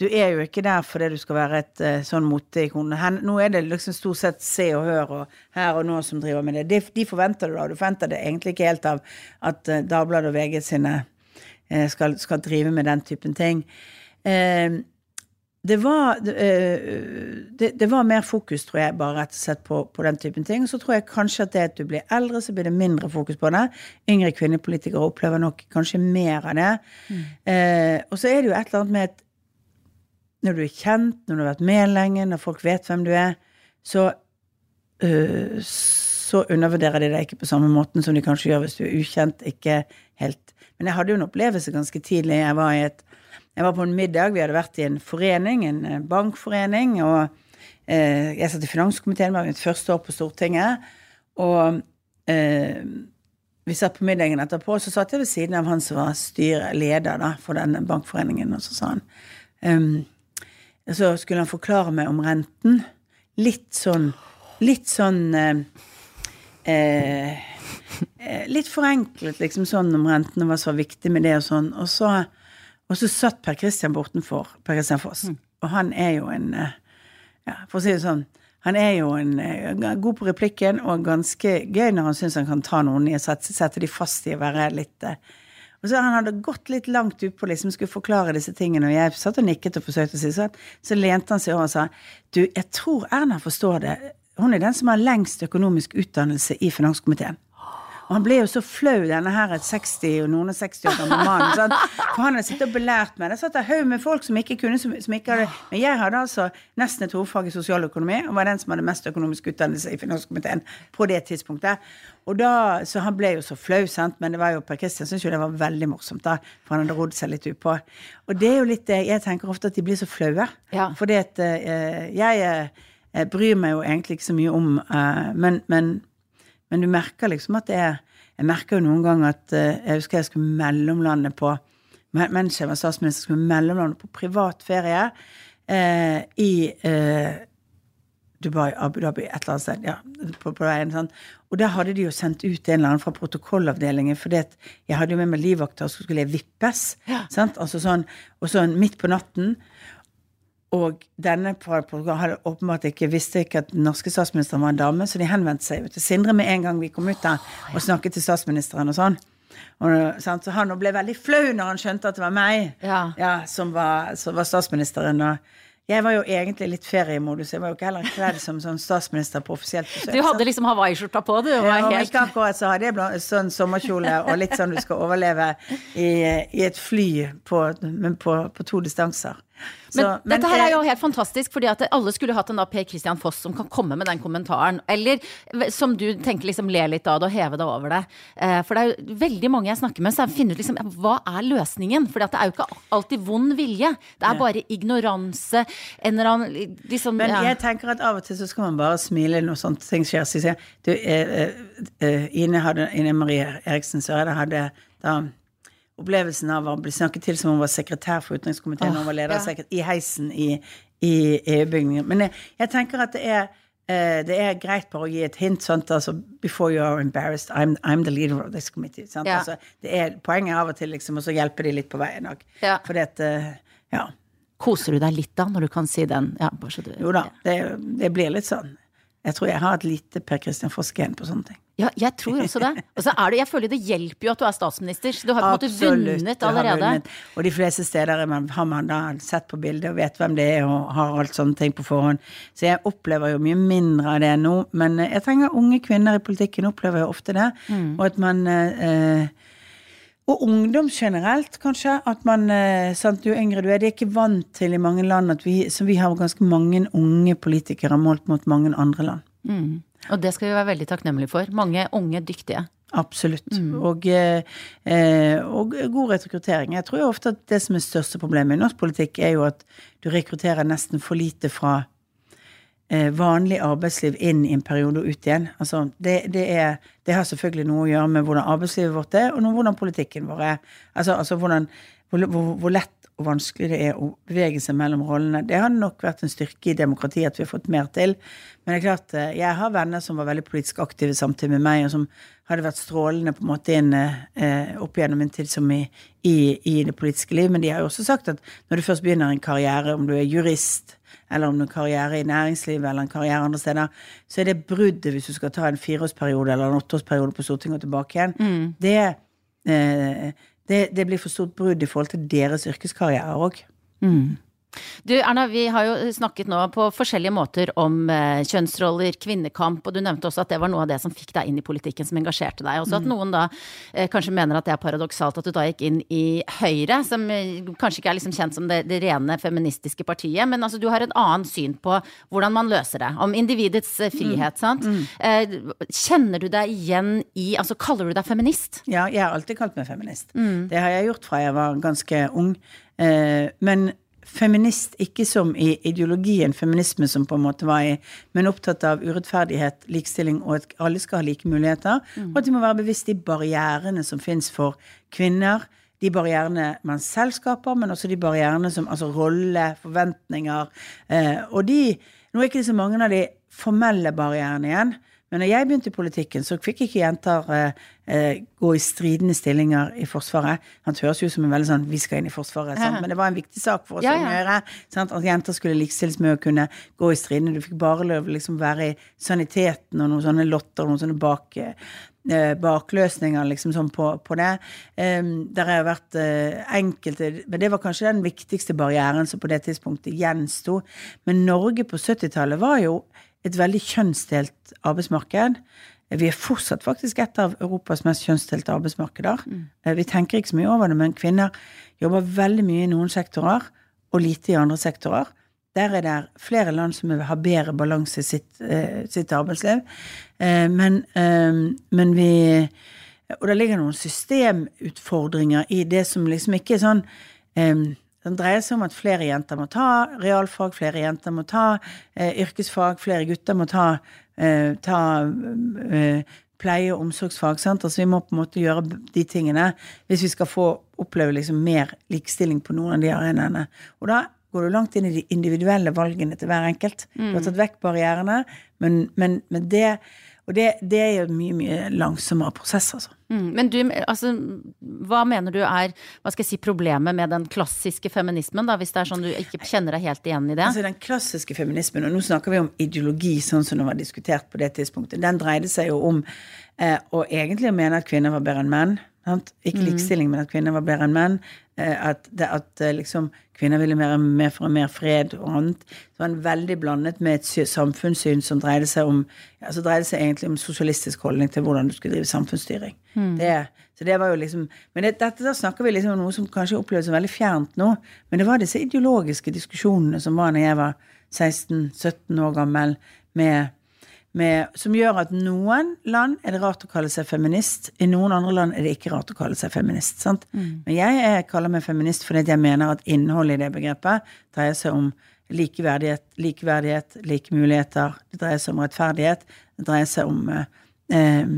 du er jo ikke der fordi du skal være et eh, sånn moteikon. Nå er det liksom stort sett Se og Hør og Her og Nå som driver med det. De, de forventer du da. Du forventer det egentlig ikke helt av at eh, Dagbladet og VG sine eh, skal, skal drive med den typen ting. Eh, det var, eh, det, det var mer fokus, tror jeg, bare rett og slett på, på den typen ting. Så tror jeg kanskje at det at du blir eldre, så blir det mindre fokus på det. Yngre kvinnepolitikere opplever nok kanskje mer av det. Eh, og så er det jo et eller annet med at når du er kjent, når du har vært med lenge, når folk vet hvem du er, så, øh, så undervurderer de deg ikke på samme måten som de kanskje gjør hvis du er ukjent. Ikke helt. Men jeg hadde jo en opplevelse ganske tidlig. Jeg var, i et, jeg var på en middag, vi hadde vært i en forening, en eh, bankforening, og eh, jeg satt i finanskomiteen, det var mitt første år på Stortinget, og eh, vi satt på middagen etterpå, så satt jeg ved siden av han som var styreleder for denne bankforeningen, og så sa han ehm, Så skulle han forklare meg om renten. Litt sånn Litt sånn eh, eh, Litt forenklet, liksom sånn om rentene var så viktig med det og sånn. Og så, og så satt Per Christian bortenfor, Per Christian Foss. Og han er jo en eh, ja, For å si det sånn han er jo en, eh, god på replikken og ganske gøy når han syns han kan ta noen i og sette, sette de fast i å være litt eh, og så Han hadde gått litt langt utpå, liksom skulle forklare disse tingene, og jeg satt og nikket og forsøkte å si sånn. Så lente han seg over og sa du, jeg tror Erna forstår det. Hun er den som har lengst økonomisk utdannelse i finanskomiteen. Og han ble jo så flau, denne her et 60 og noen og 60 år gamle mannen. Sånn. For han hadde sittet og belært meg. Det satt en haug med folk som ikke kunne, som, som ikke hadde Men jeg hadde altså nesten et hovedfag i sosialøkonomi, og var den som hadde mest økonomisk utdannelse i finanskomiteen på det tidspunktet. Og da, Så han ble jo så flau, sant. Men det var jo Per Kristian syntes jo det var veldig morsomt, da. For han hadde rodd seg litt utpå. Og det er jo litt det Jeg tenker ofte at de blir så flaue. Ja. Fordi at eh, jeg eh, bryr meg jo egentlig ikke så mye om eh, men, men men du merker liksom at det er Jeg merker jo noen ganger at eh, Jeg husker jeg skulle mellomlande på men- Mens jeg var statsminister, skulle mellomlande på privat ferie eh, i eh, Dubai, Abu Dhabi, et eller annet sted. Ja, på, på veien, sånn. Og da hadde de jo sendt ut en eller annen fra protokollavdelingen, fordi at jeg hadde jo med meg livvakter, og så skulle jeg vippes. Sant? Altså sånn, og sånn midt på natten. Og denne hadde åpenbart ikke visste ikke at den norske statsministeren var en dame, så de henvendte seg til Sindre med en gang vi kom ut der og snakket til statsministeren og sånn. Og. Så han ble veldig flau når han skjønte at det var meg Ja. som, var, som var statsministeren. Og jeg var jo egentlig litt feriemodus. Jeg var jo ikke heller kledd som sånn statsminister på offisielt besøk. Du hadde liksom hawaiiskjorta på, du. Ja, var og helt... ikke akkurat så hadde jeg sånn sommerkjole og litt sånn du skal overleve i, i et fly på, men på, på to distanser. Så, Men, dette her er jo helt fantastisk, fordi at alle skulle hatt en da Per Christian Foss som kan komme med den kommentaren. Eller som du tenker liksom ler litt av det og heve deg over det. Eh, for det er jo veldig mange jeg snakker med som finner ut liksom hva er løsningen? For det er jo ikke alltid vond vilje. Det er bare ignoranse, en eller annen liksom Men ja. jeg tenker at av og til så skal man bare smile når sånne ting skjer. Så sier du, eh, eh, eh, Ine, hadde, Ine Marie Eriksen Søreide hadde da opplevelsen av å bli snakket til som hun var sekretær for utenrikskomiteen og hun var leder ja. i heisen i, i EU-bygningen. Men jeg, jeg tenker at det er eh, det er greit bare å gi et hint. Sant? Altså, before you are embarrassed, I'm, I'm the leader of this committee. Sant? Ja. Altså, det er poenget av og til liksom, og så hjelper de litt på veien òg. Ja. Fordi at eh, Ja. Koser du deg litt da, når du kan si den? Ja, bare så du Jo da, det, det blir litt sånn. Jeg tror jeg har et lite Per Christian Foss-gen på sånne ting. Ja, jeg tror også det. Og så er det, jeg føler det hjelper jo at du er statsminister. Så du har på en måte vunnet allerede. vunnet. Og de fleste steder er man, har man da sett på bildet og vet hvem det er og har alt sånne ting på forhånd. Så jeg opplever jo mye mindre av det nå. Men eh, jeg tenker unge kvinner i politikken opplever jo ofte det. Mm. Og at man eh, og ungdom generelt, kanskje. At man, eh, sant, jo yngre du er, de er ikke vant til i mange land at vi, så vi har ganske mange unge politikere målt mot mange andre land. Mm. Og det skal vi være veldig takknemlige for. Mange unge, dyktige. Absolutt. Mm. Og, eh, og god rekruttering. Jeg tror jo ofte at det som er største problemet i norsk politikk, er jo at du rekrutterer nesten for lite fra eh, vanlig arbeidsliv inn i en periode og ut igjen. Altså, det, det, er, det har selvfølgelig noe å gjøre med hvordan arbeidslivet vårt er, og hvordan politikken vår er. Altså, altså hvordan, hvor, hvor, lett og vanskelig det er å bevege seg mellom rollene. Det har nok vært en styrke i demokratiet at vi har fått mer til. Men det er klart, eh, jeg har venner som var veldig politisk aktive samtidig med meg, og som hadde vært strålende på en måte inn eh, opp gjennom en tid som i, i, i det politiske liv. Men de har jo også sagt at når du først begynner en karriere, om du er jurist, eller om du har karriere i næringslivet eller en karriere andre steder, så er det bruddet hvis du skal ta en fireårsperiode eller en åtteårsperiode på Stortinget og tilbake igjen. Det, eh, det, det blir for stort brudd i forhold til deres yrkeskarriere òg. Du Erna, vi har jo snakket nå på forskjellige måter om eh, kjønnsroller, kvinnekamp, og du nevnte også at det var noe av det som fikk deg inn i politikken, som engasjerte deg. Også at noen da eh, kanskje mener at det er paradoksalt at du da gikk inn i Høyre, som eh, kanskje ikke er liksom kjent som det, det rene feministiske partiet, men altså du har et annet syn på hvordan man løser det. Om individets eh, frihet, sant. Eh, kjenner du deg igjen i Altså kaller du deg feminist? Ja, jeg har alltid kalt meg feminist. Det har jeg gjort fra jeg var ganske ung. Eh, men feminist ikke som i ideologien feminisme som på en måte var i, men opptatt av urettferdighet, likestilling og at alle skal ha like muligheter. Og at vi må være bevisst de barrierene som fins for kvinner. De barrierene man selv skaper, men også de barrierene som Altså rolle, forventninger. Eh, og de Nå er ikke det så mange av de formelle barrierene igjen. Men når jeg begynte i politikken, så fikk ikke jenter eh, eh, gå i stridende stillinger i Forsvaret. Han høres jo som en veldig sånn 'vi skal inn i Forsvaret', sant? men det var en viktig sak for oss Ja, ja. gjøre. At jenter skulle likestilles med å kunne gå i stridende. Du fikk bare lov liksom være i saniteten og noen sånne lotter og noen sånne bak, eh, bakløsninger liksom sånn på, på det. Um, der har vært eh, enkelte Men det var kanskje den viktigste barrieren som på det tidspunktet gjensto. Men Norge på 70-tallet var jo et veldig kjønnsdelt arbeidsmarked. Vi er fortsatt faktisk et av Europas mest kjønnsdelte arbeidsmarkeder. Mm. Vi tenker ikke så mye over det, men kvinner jobber veldig mye i noen sektorer og lite i andre sektorer. Der er det flere land som har bedre balanse i sitt, eh, sitt arbeidsliv. Eh, men, eh, men vi Og det ligger noen systemutfordringer i det som liksom ikke er sånn eh, Den dreier seg om at flere jenter må ta realfag, flere jenter må ta eh, yrkesfag, flere gutter må ta, eh, ta eh, pleie- og omsorgsfag. Sant? Altså Vi må på en måte gjøre de tingene hvis vi skal få oppleve liksom mer likestilling på noen av de arenaene. Og da går du langt inn i de individuelle valgene til hver enkelt. Du har tatt vekk barrierene, men, men, men det Og det, det er jo mye, mye langsommere prosess, altså. Mm. Men du, altså, hva mener du er hva skal jeg si, problemet med den klassiske feminismen, da, hvis det er sånn du ikke kjenner deg helt igjen i det? Altså Den klassiske feminismen, og nå snakker vi om ideologi sånn som det var diskutert på det tidspunktet, den dreide seg jo om eh, å egentlig mene at kvinner var bedre enn menn. Sant? Ikke likestilling, men at kvinner var bedre enn menn. Eh, at det, at eh, liksom kvinner ville mer, mer for mer fred og annet. Det var en veldig blandet med et samfunnssyn som dreide seg om altså dreide seg egentlig om sosialistisk holdning til hvordan du skulle drive samfunnsstyring. Det, så det var jo liksom Men det, dette da snakker vi liksom om noe som kanskje oppleves som veldig fjernt nå. Men det var disse ideologiske diskusjonene som var når jeg var 16-17 år gammel, med, med, som gjør at noen land er det rart å kalle seg feminist, i noen andre land er det ikke rart å kalle seg feminist. Sant? Men jeg jeg kaller meg feminist fordi jeg mener at innholdet i det begrepet dreier seg om likeverdighet, likeverdighet, like muligheter. Det dreier seg om rettferdighet. Det dreier seg om eh, eh,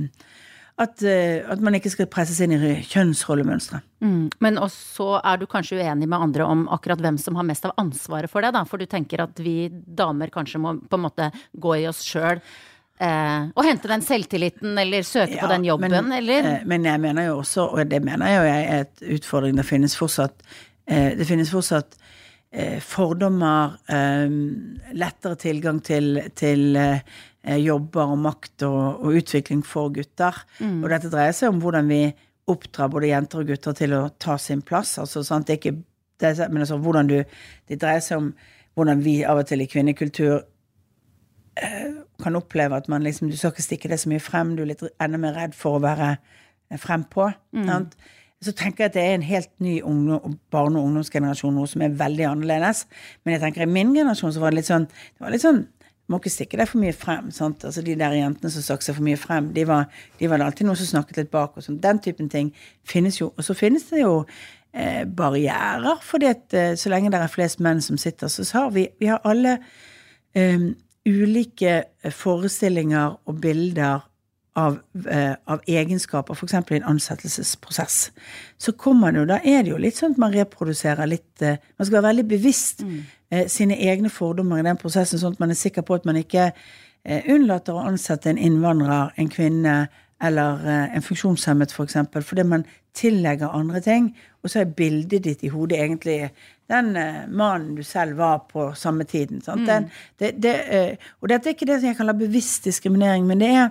at, eh, at man ikke skal presses inn i kjønnsrollemønstre. Mm. Men også er du kanskje uenig med andre om akkurat hvem som har mest av ansvaret for det, da? For du tenker at vi damer kanskje må på en måte gå i oss sjøl. Eh, og hente den selvtilliten, eller søke på den jobben, men, eller? eh, Men jeg mener jo også, og det mener jeg jo er et utfordring, det finnes fortsatt eh, Det finnes fortsatt eh, fordommer, eh, lettere tilgang til, til jobber og makt og, og utvikling for gutter. Og dette dreier seg om hvordan vi oppdrar både jenter og gutter til å ta sin plass. Altså, sant? Det er ikke, det men altså, hvordan du, det dreier seg om hvordan vi av og til i kvinnekultur eh, kan oppleve at man liksom, du skal ikke stikke det så mye frem, du er litt enda mer redd for å være eh, frempå. Mm. Så tenker jeg at det er en helt ny barne- og ungdomsgenerasjon nå som er veldig annerledes. Men jeg tenker i min generasjon så var det litt sånn det var litt sånn, må ikke stikke deg for mye frem. sant? Altså De der jentene som stakk seg for mye frem, de var, de var det alltid noen som snakket litt bak. og sånn. Den typen ting finnes jo. Og så finnes det jo eh, barrierer, fordi at eh, så lenge det er flest menn som sitter, så har vi, vi har alle eh, ulike forestillinger og bilder av, eh, av egenskaper, f.eks. i en ansettelsesprosess. Så kommer det jo, da er det jo litt sånn at man reproduserer litt eh, Man skal være veldig bevisst eh, sine egne fordommer i den prosessen, sånn at man er sikker på at man ikke eh, unnlater å ansette en innvandrer, en kvinne eller eh, en funksjonshemmet f.eks., for fordi man tillegger andre ting, og så er bildet ditt i hodet egentlig den uh, mannen du selv var på samme tiden. Sant? Den, det, det, uh, og dette er ikke det som jeg kaller bevisst diskriminering, men det er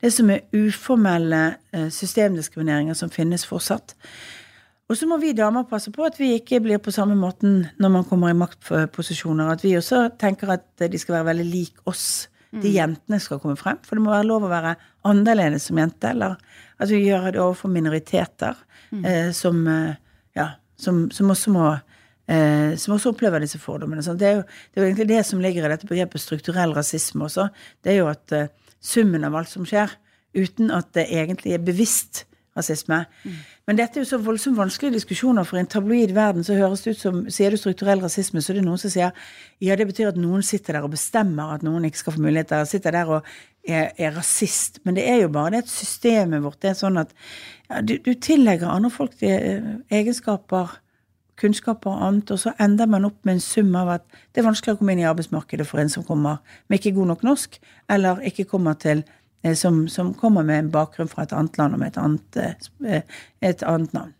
det som er uformelle uh, systemdiskrimineringer som finnes fortsatt. Og så må vi damer passe på at vi ikke blir på samme måten når man kommer i maktposisjoner. At vi også tenker at de skal være veldig lik oss. De jentene skal komme frem. For det må være lov å være annerledes som jente. Eller at vi gjør det overfor minoriteter eh, som, eh, ja, som, som også må eh, som også opplever disse fordommene. Det, er jo, det er jo egentlig det som ligger i dette begrepet strukturell rasisme også. Det er jo at eh, summen av alt som skjer, uten at det egentlig er bevisst rasisme. Men dette er jo så voldsomt vanskelige diskusjoner, for i en tabloid verden så høres det ut som Sier du strukturell rasisme, så er det noen som sier ja, det betyr at noen sitter der og bestemmer at noen ikke skal få muligheter, sitter der og er, er rasist. Men det er jo bare det at systemet vårt det er sånn at ja, du, du tillegger andre folk de, eh, egenskaper kunnskaper og annet, og så ender man opp med en sum av at det er vanskelig å komme inn i arbeidsmarkedet for en som kommer med ikke god nok norsk, eller ikke kommer til som, som kommer med en bakgrunn fra et annet land og med et annet, eh, et annet navn.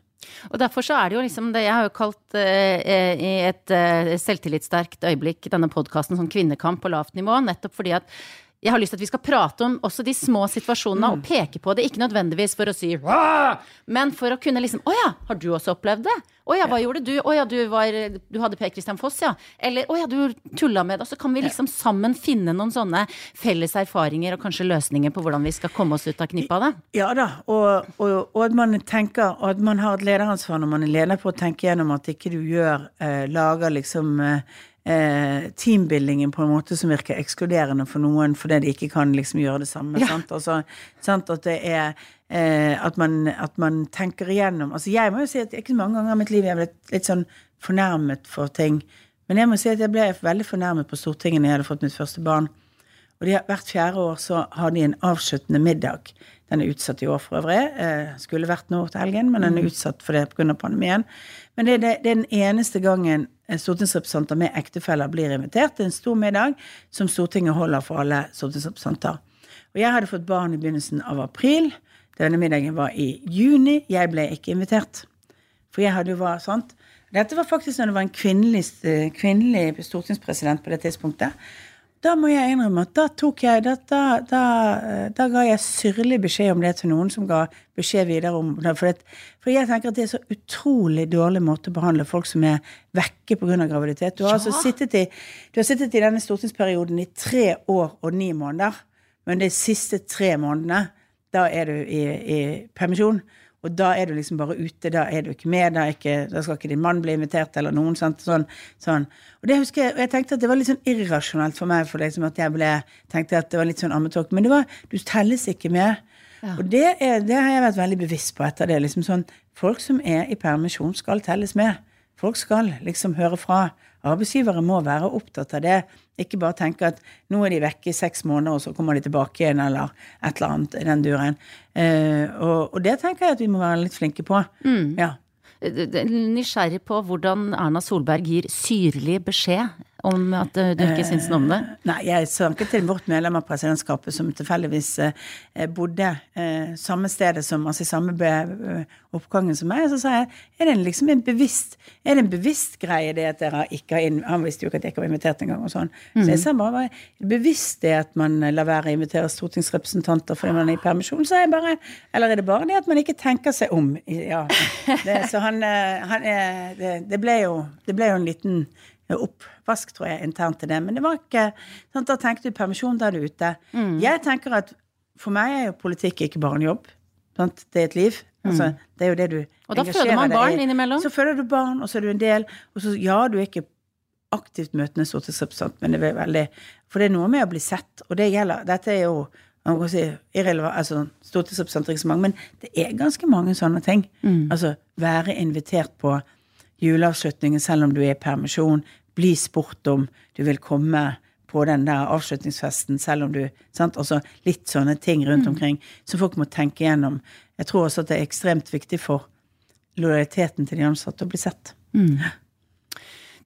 Og derfor så er det jo liksom det Jeg har jo kalt eh, i et eh, selvtillitssterkt øyeblikk denne podkasten sånn kvinnekamp på lavt nivå, nettopp fordi at jeg har lyst til at vi skal prate om også de små situasjonene og peke på det. Ikke nødvendigvis for å si Wah! men for å kunne liksom Å ja, har du også opplevd det? Å ja, hva gjorde du? Å ja, du, var, du hadde Per Christian Foss, ja. Eller å ja, du tulla med det. Og så kan vi liksom sammen finne noen sånne felles erfaringer og kanskje løsninger på hvordan vi skal komme oss ut av knippa av det. Ja da, og, og, og at man tenker, og at man har et lederansvar når man er leder på å tenke gjennom at ikke du gjør, eh, lager liksom eh, eh, teambuildingen på en måte som virker ekskluderende for noen fordi de ikke kan liksom gjøre det samme. Ja. Sant? Altså, sant? At det er eh, at, man, at man tenker igjennom Altså jeg må jo si at ikke så mange ganger i mitt liv jeg har blitt litt sånn fornærmet for ting. Men jeg må si at jeg ble veldig fornærmet på Stortinget når jeg hadde fått mitt første barn. Og de, hvert fjerde år så har de en avsluttende middag. Den er utsatt i år for øvrig. Eh, skulle vært nå til helgen, men den er utsatt for det pga. pandemien. Men det, det, det er den eneste gangen stortingsrepresentanter med ektefeller blir invitert. Er en stor middag som Stortinget holder for alle stortingsrepresentanter. Og jeg hadde fått barn i begynnelsen av april. Denne middagen var i juni. Jeg ble ikke invitert. For jeg hadde jo vært sant. Dette var faktisk når det var en kvinnelig, eh, kvinnelig stortingspresident på det tidspunktet. Da må jeg innrømme at da tok jeg Da, da, da, da ga jeg syrlig beskjed om det til noen som ga beskjed videre om det. For, det, for jeg tenker at det er så utrolig dårlig måte å behandle folk som er vekke pga. graviditet. Du har altså sittet i, du har sittet i denne stortingsperioden i tre år og ni måneder. Men de siste tre månedene, da er du i, i permisjon. Og da er du liksom bare ute, da er du ikke med, da, ikke, da skal ikke din mann bli invitert, eller noen. Sant? Sånn, sånn. Og det husker jeg, og jeg tenkte at det var litt sånn irrasjonelt for meg, for liksom at jeg ble, tenkte at det var litt sånn ammetåk. Men det var, du telles ikke med. Og det, er, det har jeg vært veldig bevisst på etter det. liksom sånn, Folk som er i permisjon, skal telles med. Folk skal liksom høre fra. Arbeidsgivere må være opptatt av det. Ikke bare tenke at nå er de vekke i seks måneder, og så kommer de tilbake igjen, eller et eller annet i den duren. Uh, og, og det tenker jeg at vi må være litt flinke på. Ja. Eh, Nysgjerrig på hvordan Erna Solberg gir syrlig beskjed om at eh, du ikke syns noe om det? Nei, jeg snakket til vårt medlem av presidentskapet som tilfeldigvis eh, bodde eh, samme stedet som, altså i samme eh, oppgangen som meg. Og så sa jeg er det liksom en bevisst er det en bevisst greie det at dere ikke har inn, Han visste jo ikke at jeg ikke var invitert engang og sånn. Så jeg sa bare var bevisst det at man lar være å invitere stortingsrepresentanter fordi man er i permisjon? Så jeg bare Eller er det bare det at man ikke tenker seg om? Ja. Det, så han, eh, han det, det, ble jo, det ble jo en liten oppvask, tror jeg, internt til det. Men det var ikke sant, Da tenkte du permisjon, da er du ute. Mm. Jeg tenker at for meg er jo politikk ikke bare en jobb. Sant? Det er et liv. Altså, mm. det er jo det du Og da føder man barn innimellom? Så føder du barn, og så er du en del. Og så, ja, du er ikke aktivt møtende stortingsrepresentant, men det er veldig For det er noe med å bli sett, og det gjelder Dette er jo man kan si, irrelevant, altså stortingsrepresentanter ikke så mange, men det er ganske mange sånne ting. Mm. Altså være invitert på juleavslutningen selv om du er i permisjon, bli spurt om du vil komme på den der avslutningsfesten, selv om du sant? Altså litt sånne ting rundt mm. omkring som folk må tenke gjennom. Jeg tror også at det er ekstremt viktig for lojaliteten til de ansatte å bli sett. Mm.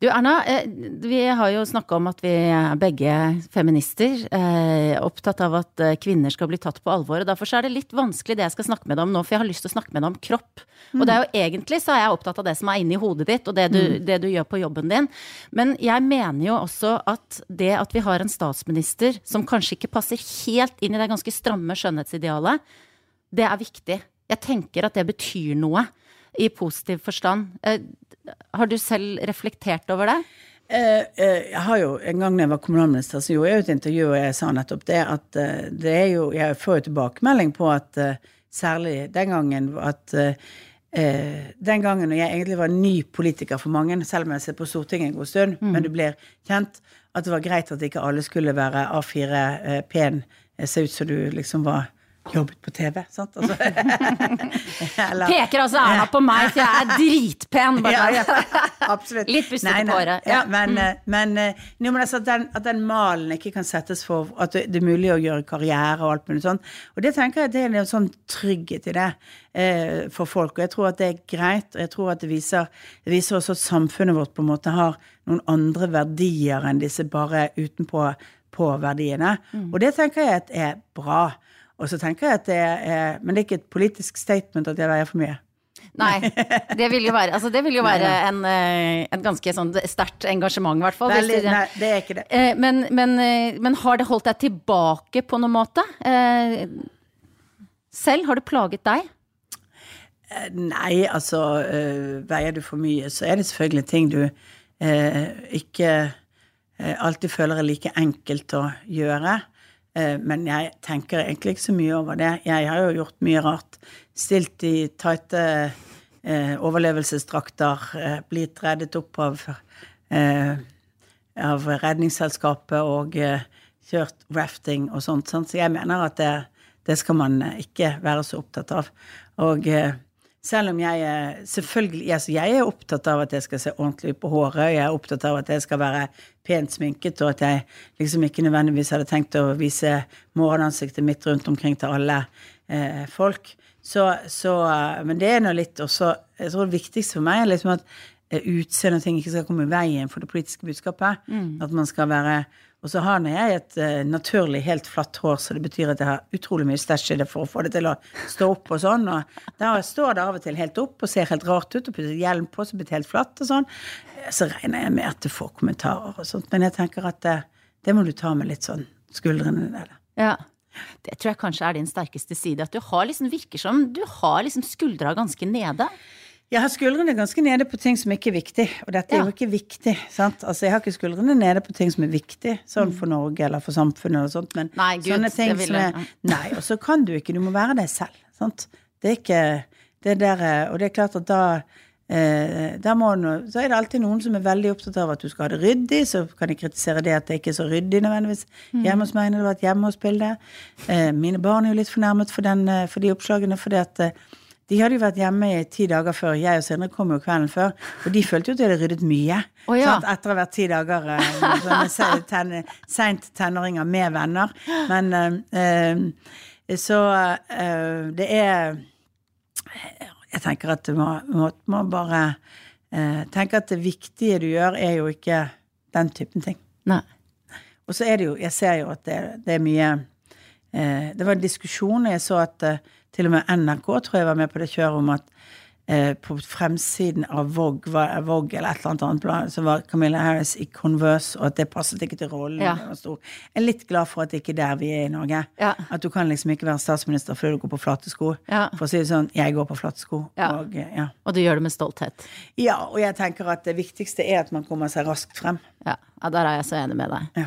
Du Erna, eh, vi har jo snakka om at vi er begge feminister. Eh, opptatt av at eh, kvinner skal bli tatt på alvor. og Derfor er det litt vanskelig det jeg skal snakke med deg om nå, for jeg har lyst til å snakke med deg om kropp. Mm. Og det er jo egentlig så er jeg opptatt av det som er inni hodet ditt, og det du, mm. det du gjør på jobben din. Men jeg mener jo også at det at vi har en statsminister som kanskje ikke passer helt inn i det ganske stramme skjønnhetsidealet, det er viktig. Jeg tenker at det betyr noe i positiv forstand. Har du selv reflektert over det? Eh, eh, jeg har jo, En gang da jeg var kommunalminister, så gjorde jeg et intervju og jeg sa nettopp det at eh, det er jo Jeg får jo tilbakemelding på at særlig den gangen at den gangen når jeg egentlig var ny politiker for mange, selv om jeg sitter på Stortinget en god stund, mm. men du blir kjent, at det var greit at ikke alle skulle være A4 pen, se ut som du liksom var jobbet på TV, sant? Altså. Eller, Peker altså Erna på meg, for jeg er dritpen! Ja, ja, absolutt. Litt bustete på håret. Ja. men, mm. Eh, men, eh, men altså, den, at, den, malen ikke kan settes for at det er mulig å gjøre karriere og alt mulig sånt. Og det tenker jeg det er en sånn trygghet i det eh, for folk. Og jeg tror at det er greit, og jeg tror at det viser, det viser også at samfunnet vårt på en måte har noen andre verdier enn disse bare utenpå på verdiene. Mm. Og det tenker jeg at er bra. Og så tenker jeg at det er Men det er ikke et politisk statement at jeg veier for mye. Nei. Det vil jo være, altså det vil jo være en, eh, en ganske sånn sterkt engasjement, i hvert fall. Nei, nei, det er ikke det. Eh, men, men, eh, men, har det holdt deg tilbake på noen måte? Selv, har det plaget deg? Nei, altså Veier du for mye, så er det selvfølgelig ting du ikke alltid føler er like enkelt å gjøre. Eh, men jeg tenker egentlig ikke så mye over det. Jeg har jo gjort mye rart. Stilt i tighte eh, overlevelsesdrakter, eh, blitt reddet opp av, av Redningsselskapet og kjørt rafting og sånt. sånt. Så jeg mener at det, det, skal man ikke være så opptatt av. Og selv om jeg er selvfølgelig altså Jeg er opptatt av at jeg skal se ordentlig ut på håret. Jeg er opptatt av at jeg skal være pent sminket, og at jeg liksom ikke nødvendigvis hadde tenkt å vise morgenansiktet mitt rundt omkring til alle eh, folk. Så, så, Men det er nå litt også Jeg tror det viktigste for meg er liksom at eh, utseende og ting ikke skal komme i veien for det politiske budskapet. Mm. At man skal være og så har jeg et uh, naturlig helt flatt hår, så det betyr at jeg har utrolig mye stæsj i det for å få det til å stå opp og sånn. Og da står det av og til helt opp og ser helt rart ut, og putter hjelm på så blir det helt flatt og sånn. Så regner jeg med at du får kommentarer og sånt, men jeg tenker at det, det må du ta med litt sånn skuldrene nede. Ja. Det tror jeg kanskje er din sterkeste side, at du har liksom, virker som du har liksom skuldra ganske nede. Jeg har skuldrene ganske nede på ting som ikke er viktig, og dette er ja. jo ikke viktig. sant? Altså, Jeg har ikke skuldrene nede på ting som er viktig, sånn for Norge eller for samfunnet eller sånt, men nei, Gud, sånne ting som er Nei, og så kan du ikke, du må være deg selv. sant? Det er ikke det der, Og det er klart at da eh, må, så er det alltid noen som er veldig opptatt av at du skal ha det ryddig, så kan de kritisere det at det ikke er så ryddig nødvendigvis mm. hjemme hos meg når det var et hjemme hos bilde. Eh, mine barn er jo litt fornærmet for, den, eh, for de oppslagene fordi at eh, de hadde jo vært hjemme i ti dager før. Jeg og Sindre kom jo kvelden før. Og de følte jo at de hadde ryddet mye. Oh, ja. sant? Etter å ha vært ti dager uh, ten, seint tenåringer med venner. Men uh, Så uh, det er Jeg tenker at du må, må, må bare tenke at det viktige du gjør, er jo ikke den typen ting. Nei. Og så er det jo, jeg ser jo at det, det er mye Det var en diskusjon, jeg så at eh, til og med NRK tror jeg var med på det kjøret om at eh, på fremsiden av Vogue, var, Vogue eller et eller annet annet så var Camilla Harris i Converse, og at det passet ikke til rollen. Ja. Jeg er litt glad for at det ikke er der vi er i Norge. Ja. At du kan liksom ikke være statsminister før du går på flate sko. Ja. For å si det sånn, jeg går på flate sko. Ja. Og, eh, ja. Og du gjør det med stolthet. ja, og jeg tenker at det viktigste er at man kommer seg raskt frem. Ja, ja der er jeg så enig med deg.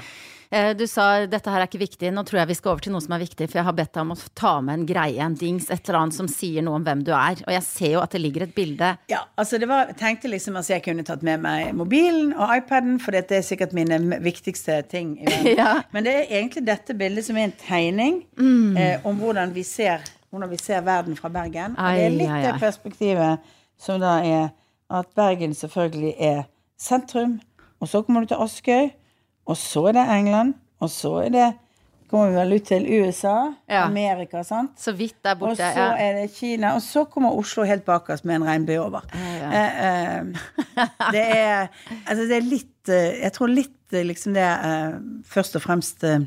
Eh, Du sa dette her er ikke viktig. Nå tror jeg vi skal over til noe som er viktig, for jeg har bedt deg om å ta med en greie, en dings, et eller annet som sier noe om hvem du er. Og jeg ser jo at det ligger et bilde Ja, altså det var, jeg tenkte liksom at jeg kunne tatt med meg mobilen og iPaden, for dette er sikkert mine viktigste ting. i verden. Ja. Men det er egentlig dette bildet som er en tegning Mm. eh, om hvordan vi, ser, hvordan vi ser verden fra Bergen. Og det er litt ai, det ai. perspektivet som da er at Bergen selvfølgelig er sentrum, og så kommer du til Askøy, og så er det England, og så er det kommer vi vel ut til USA, Ja. Amerika, sant? så vidt der Og så er det Kina, og så kommer Oslo helt bakerst med en regnbue over. ja. Eh, eh, det er Altså, det er litt eh, Jeg tror litt eh, liksom det eh, Først og fremst eh,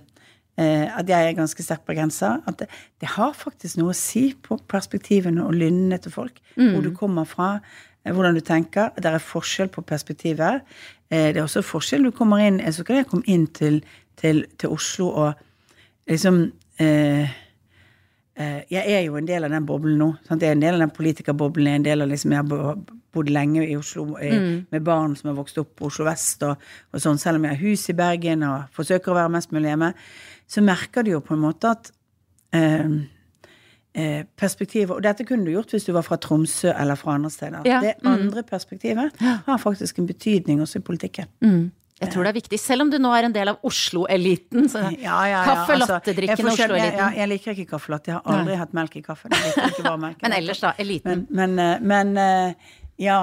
at jeg er ganske sterk bergenser. At det, det har faktisk noe å si på perspektivene og lynnene til folk. Hvor du kommer fra, hvordan du tenker. Det er forskjell på perspektivet. Eh, det er også forskjell. Du kommer inn Jeg så ikke jeg kom inn til, til, til Oslo og liksom eh, eh, Jeg er jo en del av den boblen nå. Sant? Jeg er en del av den politikerboblen. Jeg er en del av liksom, jeg har bodd lenge i Oslo i, med barn som har vokst opp på Oslo vest, og, og sånn, selv om jeg har hus i Bergen og forsøker å være mest mulig hjemme, så merker du jo på en måte at eh, eh, perspektivet Og dette kunne du gjort hvis du var fra Tromsø eller fra andre steder. Ja, Det andre perspektivet har faktisk en betydning også i politikken. Jeg tror det er viktig, selv om du nå er en del av Oslo-eliten. så Ja, ja, ja. Kaffe altså, latte-drikkende jeg jeg, Oslo-eliten. liker ikke kaffe latte. Jeg har aldri hatt melk i kaffen. Melk Men ellers, da. Eliten. Men, men, eh, men eh, ja.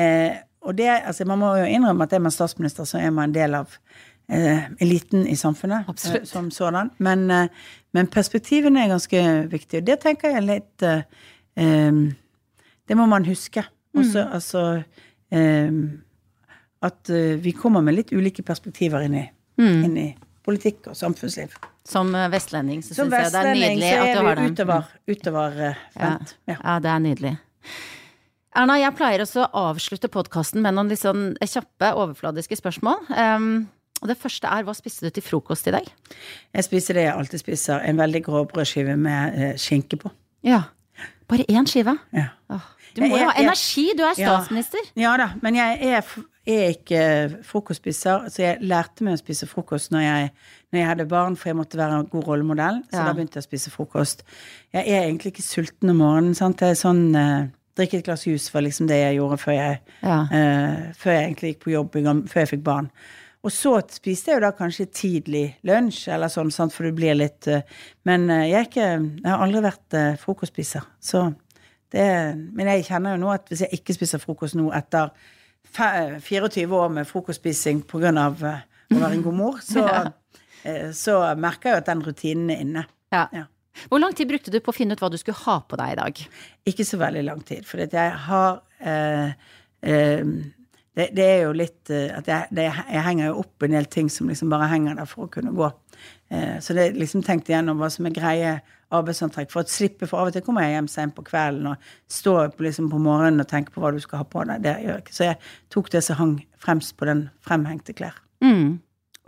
Eh, og det, altså, man må jo innrømme at er man statsminister, så er man en del av eliten i samfunnet. Absolutt. eh, som sådan. Men, eh, men perspektivene er ganske viktige. Og det tenker jeg litt eh, eh, Det må man huske. Også, Mm. altså eh, At eh, vi kommer med litt ulike perspektiver inn i, Mm. inn i politikk og samfunnsliv. Som eh, vestlending så Som syns jeg det er vestlending nydelig så at er du vi har den. utover, utover eh, Ja. Ja. ja, det er nydelig. Erna, jeg pleier også å avslutte podkasten med noen litt sånn kjappe, overfladiske spørsmål. Um, det første er hva spiste du til frokost i dag? Jeg spiser det jeg alltid spiser, en veldig grå brødskive med eh, skinke på. Ja. Bare én skive? Ja. Åh, du må jo ha energi, du er statsminister. Ja da, men jeg er, er ikke frokostspiser, så jeg lærte meg å spise frokost når jeg, når jeg hadde barn, for jeg måtte være en god rollemodell, så Ja. da begynte jeg å spise frokost. Jeg er egentlig ikke sulten om morgenen, sant. Det er sånn eh, Drikke et glass juice var liksom det jeg gjorde før jeg, Ja. eh, før jeg egentlig gikk på jobb, før jeg fikk barn. Og så spiste jeg jo da kanskje tidlig lunsj, eller sånn, sant, for du blir litt eh, Men eh, jeg, er ikke, jeg har aldri vært eh, frokostspiser, så det, men jeg kjenner jo nå at hvis jeg ikke spiser frokost nå etter 24 år med frokostspising pga. Å være en god mor, så, så merker jeg jo at den rutinen er inne. Ja. Ja. Hvor lang tid brukte du på å finne ut hva du skulle ha på deg i dag? Ikke så veldig lang tid, for jeg har eh, eh, det, det er jo litt eh, at jeg, det, jeg henger jo opp en del ting som liksom bare henger der for å kunne gå. Eh, så det liksom tenkt igjennom hva som er greie arbeidsantrekk. For å slippe, for av og til kommer jeg hjem sent på kvelden og står på, liksom på morgenen og tenker på hva du skal ha på deg. Det gjør jeg ikke. Så jeg tok det som hang fremst på den fremhengte klær. Mm.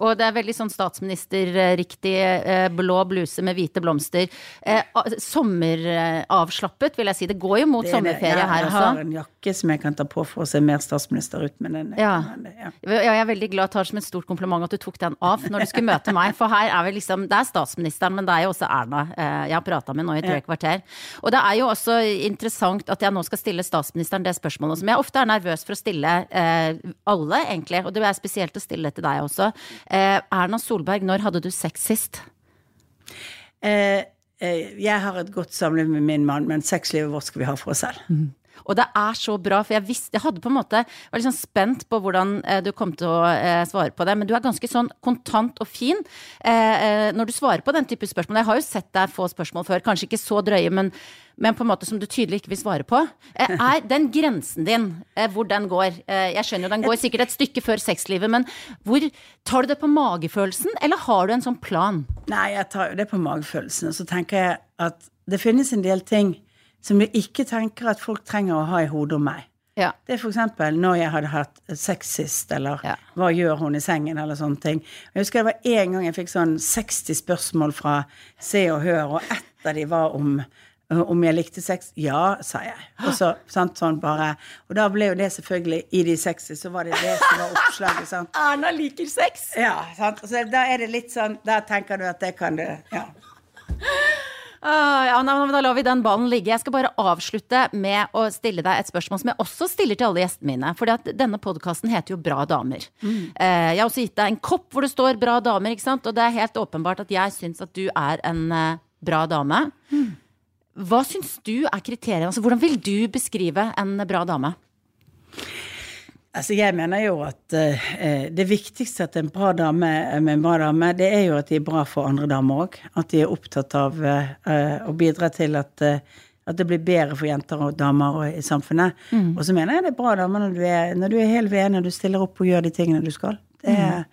Og det er veldig sånn statsministerriktig eh, blå bluse med hvite blomster. Eh, Sommeravslappet, vil jeg si. Det går jo mot Det er det. sommerferie ja, her jeg har en jakke som jeg kan ta på for å se mer statsminister ut, med den Ja. ja. Jeg er veldig glad tar som et stort kompliment at du tok den av når du skulle møte meg. For her er vi liksom Det er statsministeren, men det er jo også Erna eh, jeg har prata med nå i tre Ja. kvarter. Og det er jo også interessant at jeg nå skal stille statsministeren det spørsmålet som jeg ofte er nervøs for å stille eh, alle, egentlig. Og det er spesielt å stille det til deg også. Eh, Erna Solberg, når hadde du sex sist? Eh, eh, jeg har et godt samliv med min mann, men sexlivet vårt skal vi ha for oss selv. Og det er så bra, for jeg visste Jeg hadde på en måte var litt sånn spent på hvordan eh, du kom til å eh, svare på det, men du er ganske sånn kontant og fin eh, eh, når du svarer på den type spørsmål. Jeg har jo sett deg få spørsmål før, kanskje ikke så drøye, men, men på en måte som du tydelig ikke vil svare på. Eh, er den grensen din, eh, hvor den går Jeg skjønner jo den går sikkert et stykke før sexlivet, men hvor tar du det på magefølelsen, eller har du en sånn plan? Nei, jeg tar jo det på magefølelsen, og så tenker jeg at det finnes en del ting som jeg ikke tenker at folk trenger å ha i hodet om meg. Ja. Det er eksempel når jeg hadde hatt sex sist, eller Ja. hva gjør hun i sengen, eller sånne ting. Jeg husker det var en gang jeg fikk sånn 60 spørsmål fra Se og Hør, og ett av de var om om jeg likte sex? Ja, sa jeg. Og så, sant, sånn bare. Og da ble jo det selvfølgelig I de 60 så var det det som var oppslaget, sant. Erna liker sex! Ja, sant. Så da er det litt sånn Da tenker du at det kan du Ja. Ah, ja, nei, men da lar vi den ballen ligge. Jeg skal bare avslutte med å stille deg et spørsmål som jeg også stiller til alle gjestene mine. For denne podkasten heter jo Bra damer. Eh, jeg har også gitt deg en kopp hvor det står Bra damer, ikke sant? og det er helt åpenbart at jeg syns at du er en uh, bra dame. Hva syns du er kriteriene? Altså, hvordan vil du beskrive en bra dame? Altså, jeg mener jo at eh, det viktigste at en bra dame med en bra dame, det er jo at de er bra for andre damer òg. At de er opptatt av eh, å bidra til at, eh, at det blir bedre for jenter og damer og, i samfunnet. Og så mener jeg det er bra damer når du er, når du er helt ved, når du stiller opp og gjør de tingene du skal. Det, er,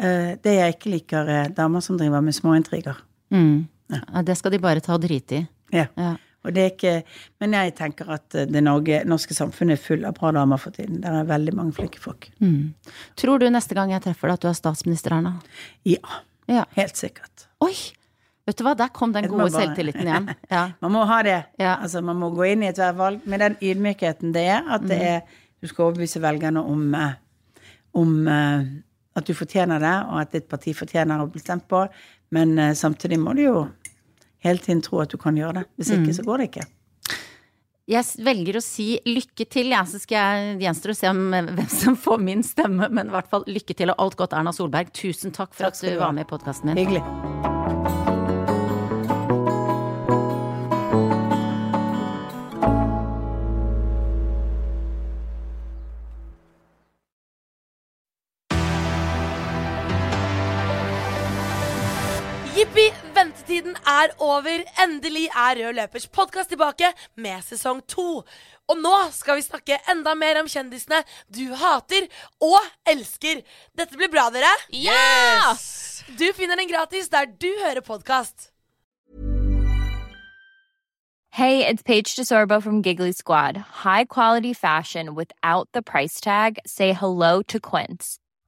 eh, det jeg ikke liker, er damer som driver med småintriger. Ja, det skal de bare ta og drite i. Ja. Ja. Og det er ikke, men jeg tenker at det Norge, norske samfunnet er full av bra damer for tiden. Det er veldig mange flinke folk. Tror du neste gang jeg treffer deg at du er statsminister, Erna? Ja, Ja. helt sikkert. Oi! Vet du hva, der kom den gode bare- selvtilliten igjen. Ja. Man må ha det. Ja. Altså, man må gå inn i ethvert valg med den ydmykheten det er. At det Mm. er, du skal overbevise velgerne om, eh, om eh, at du fortjener det, og at ditt parti fortjener å bli stemt på. Men eh, samtidig må du jo hele tiden tro at du kan gjøre det. Hvis Mm. ikke, så går det ikke. Jeg velger å si lykke til, ja, Så skal jeg gjenstår å se om eh, hvem som får min stemme, men i hvert fall lykke til og alt godt, Erna Solberg. Tusen takk for Takk at du du var med i podkasten min. Hyggelig. Er over. Endelig er Rød Løpers podkast tilbake med sesong to. Og nå skal vi snakke enda mer om kjendisene du hater og elsker. Dette blir bra, dere. Yes! Du finner den gratis der du hører podkast. Hey, it's Paige DeSorbo from Giggly Squad. High quality fashion without the price tag. Say hello to Quince.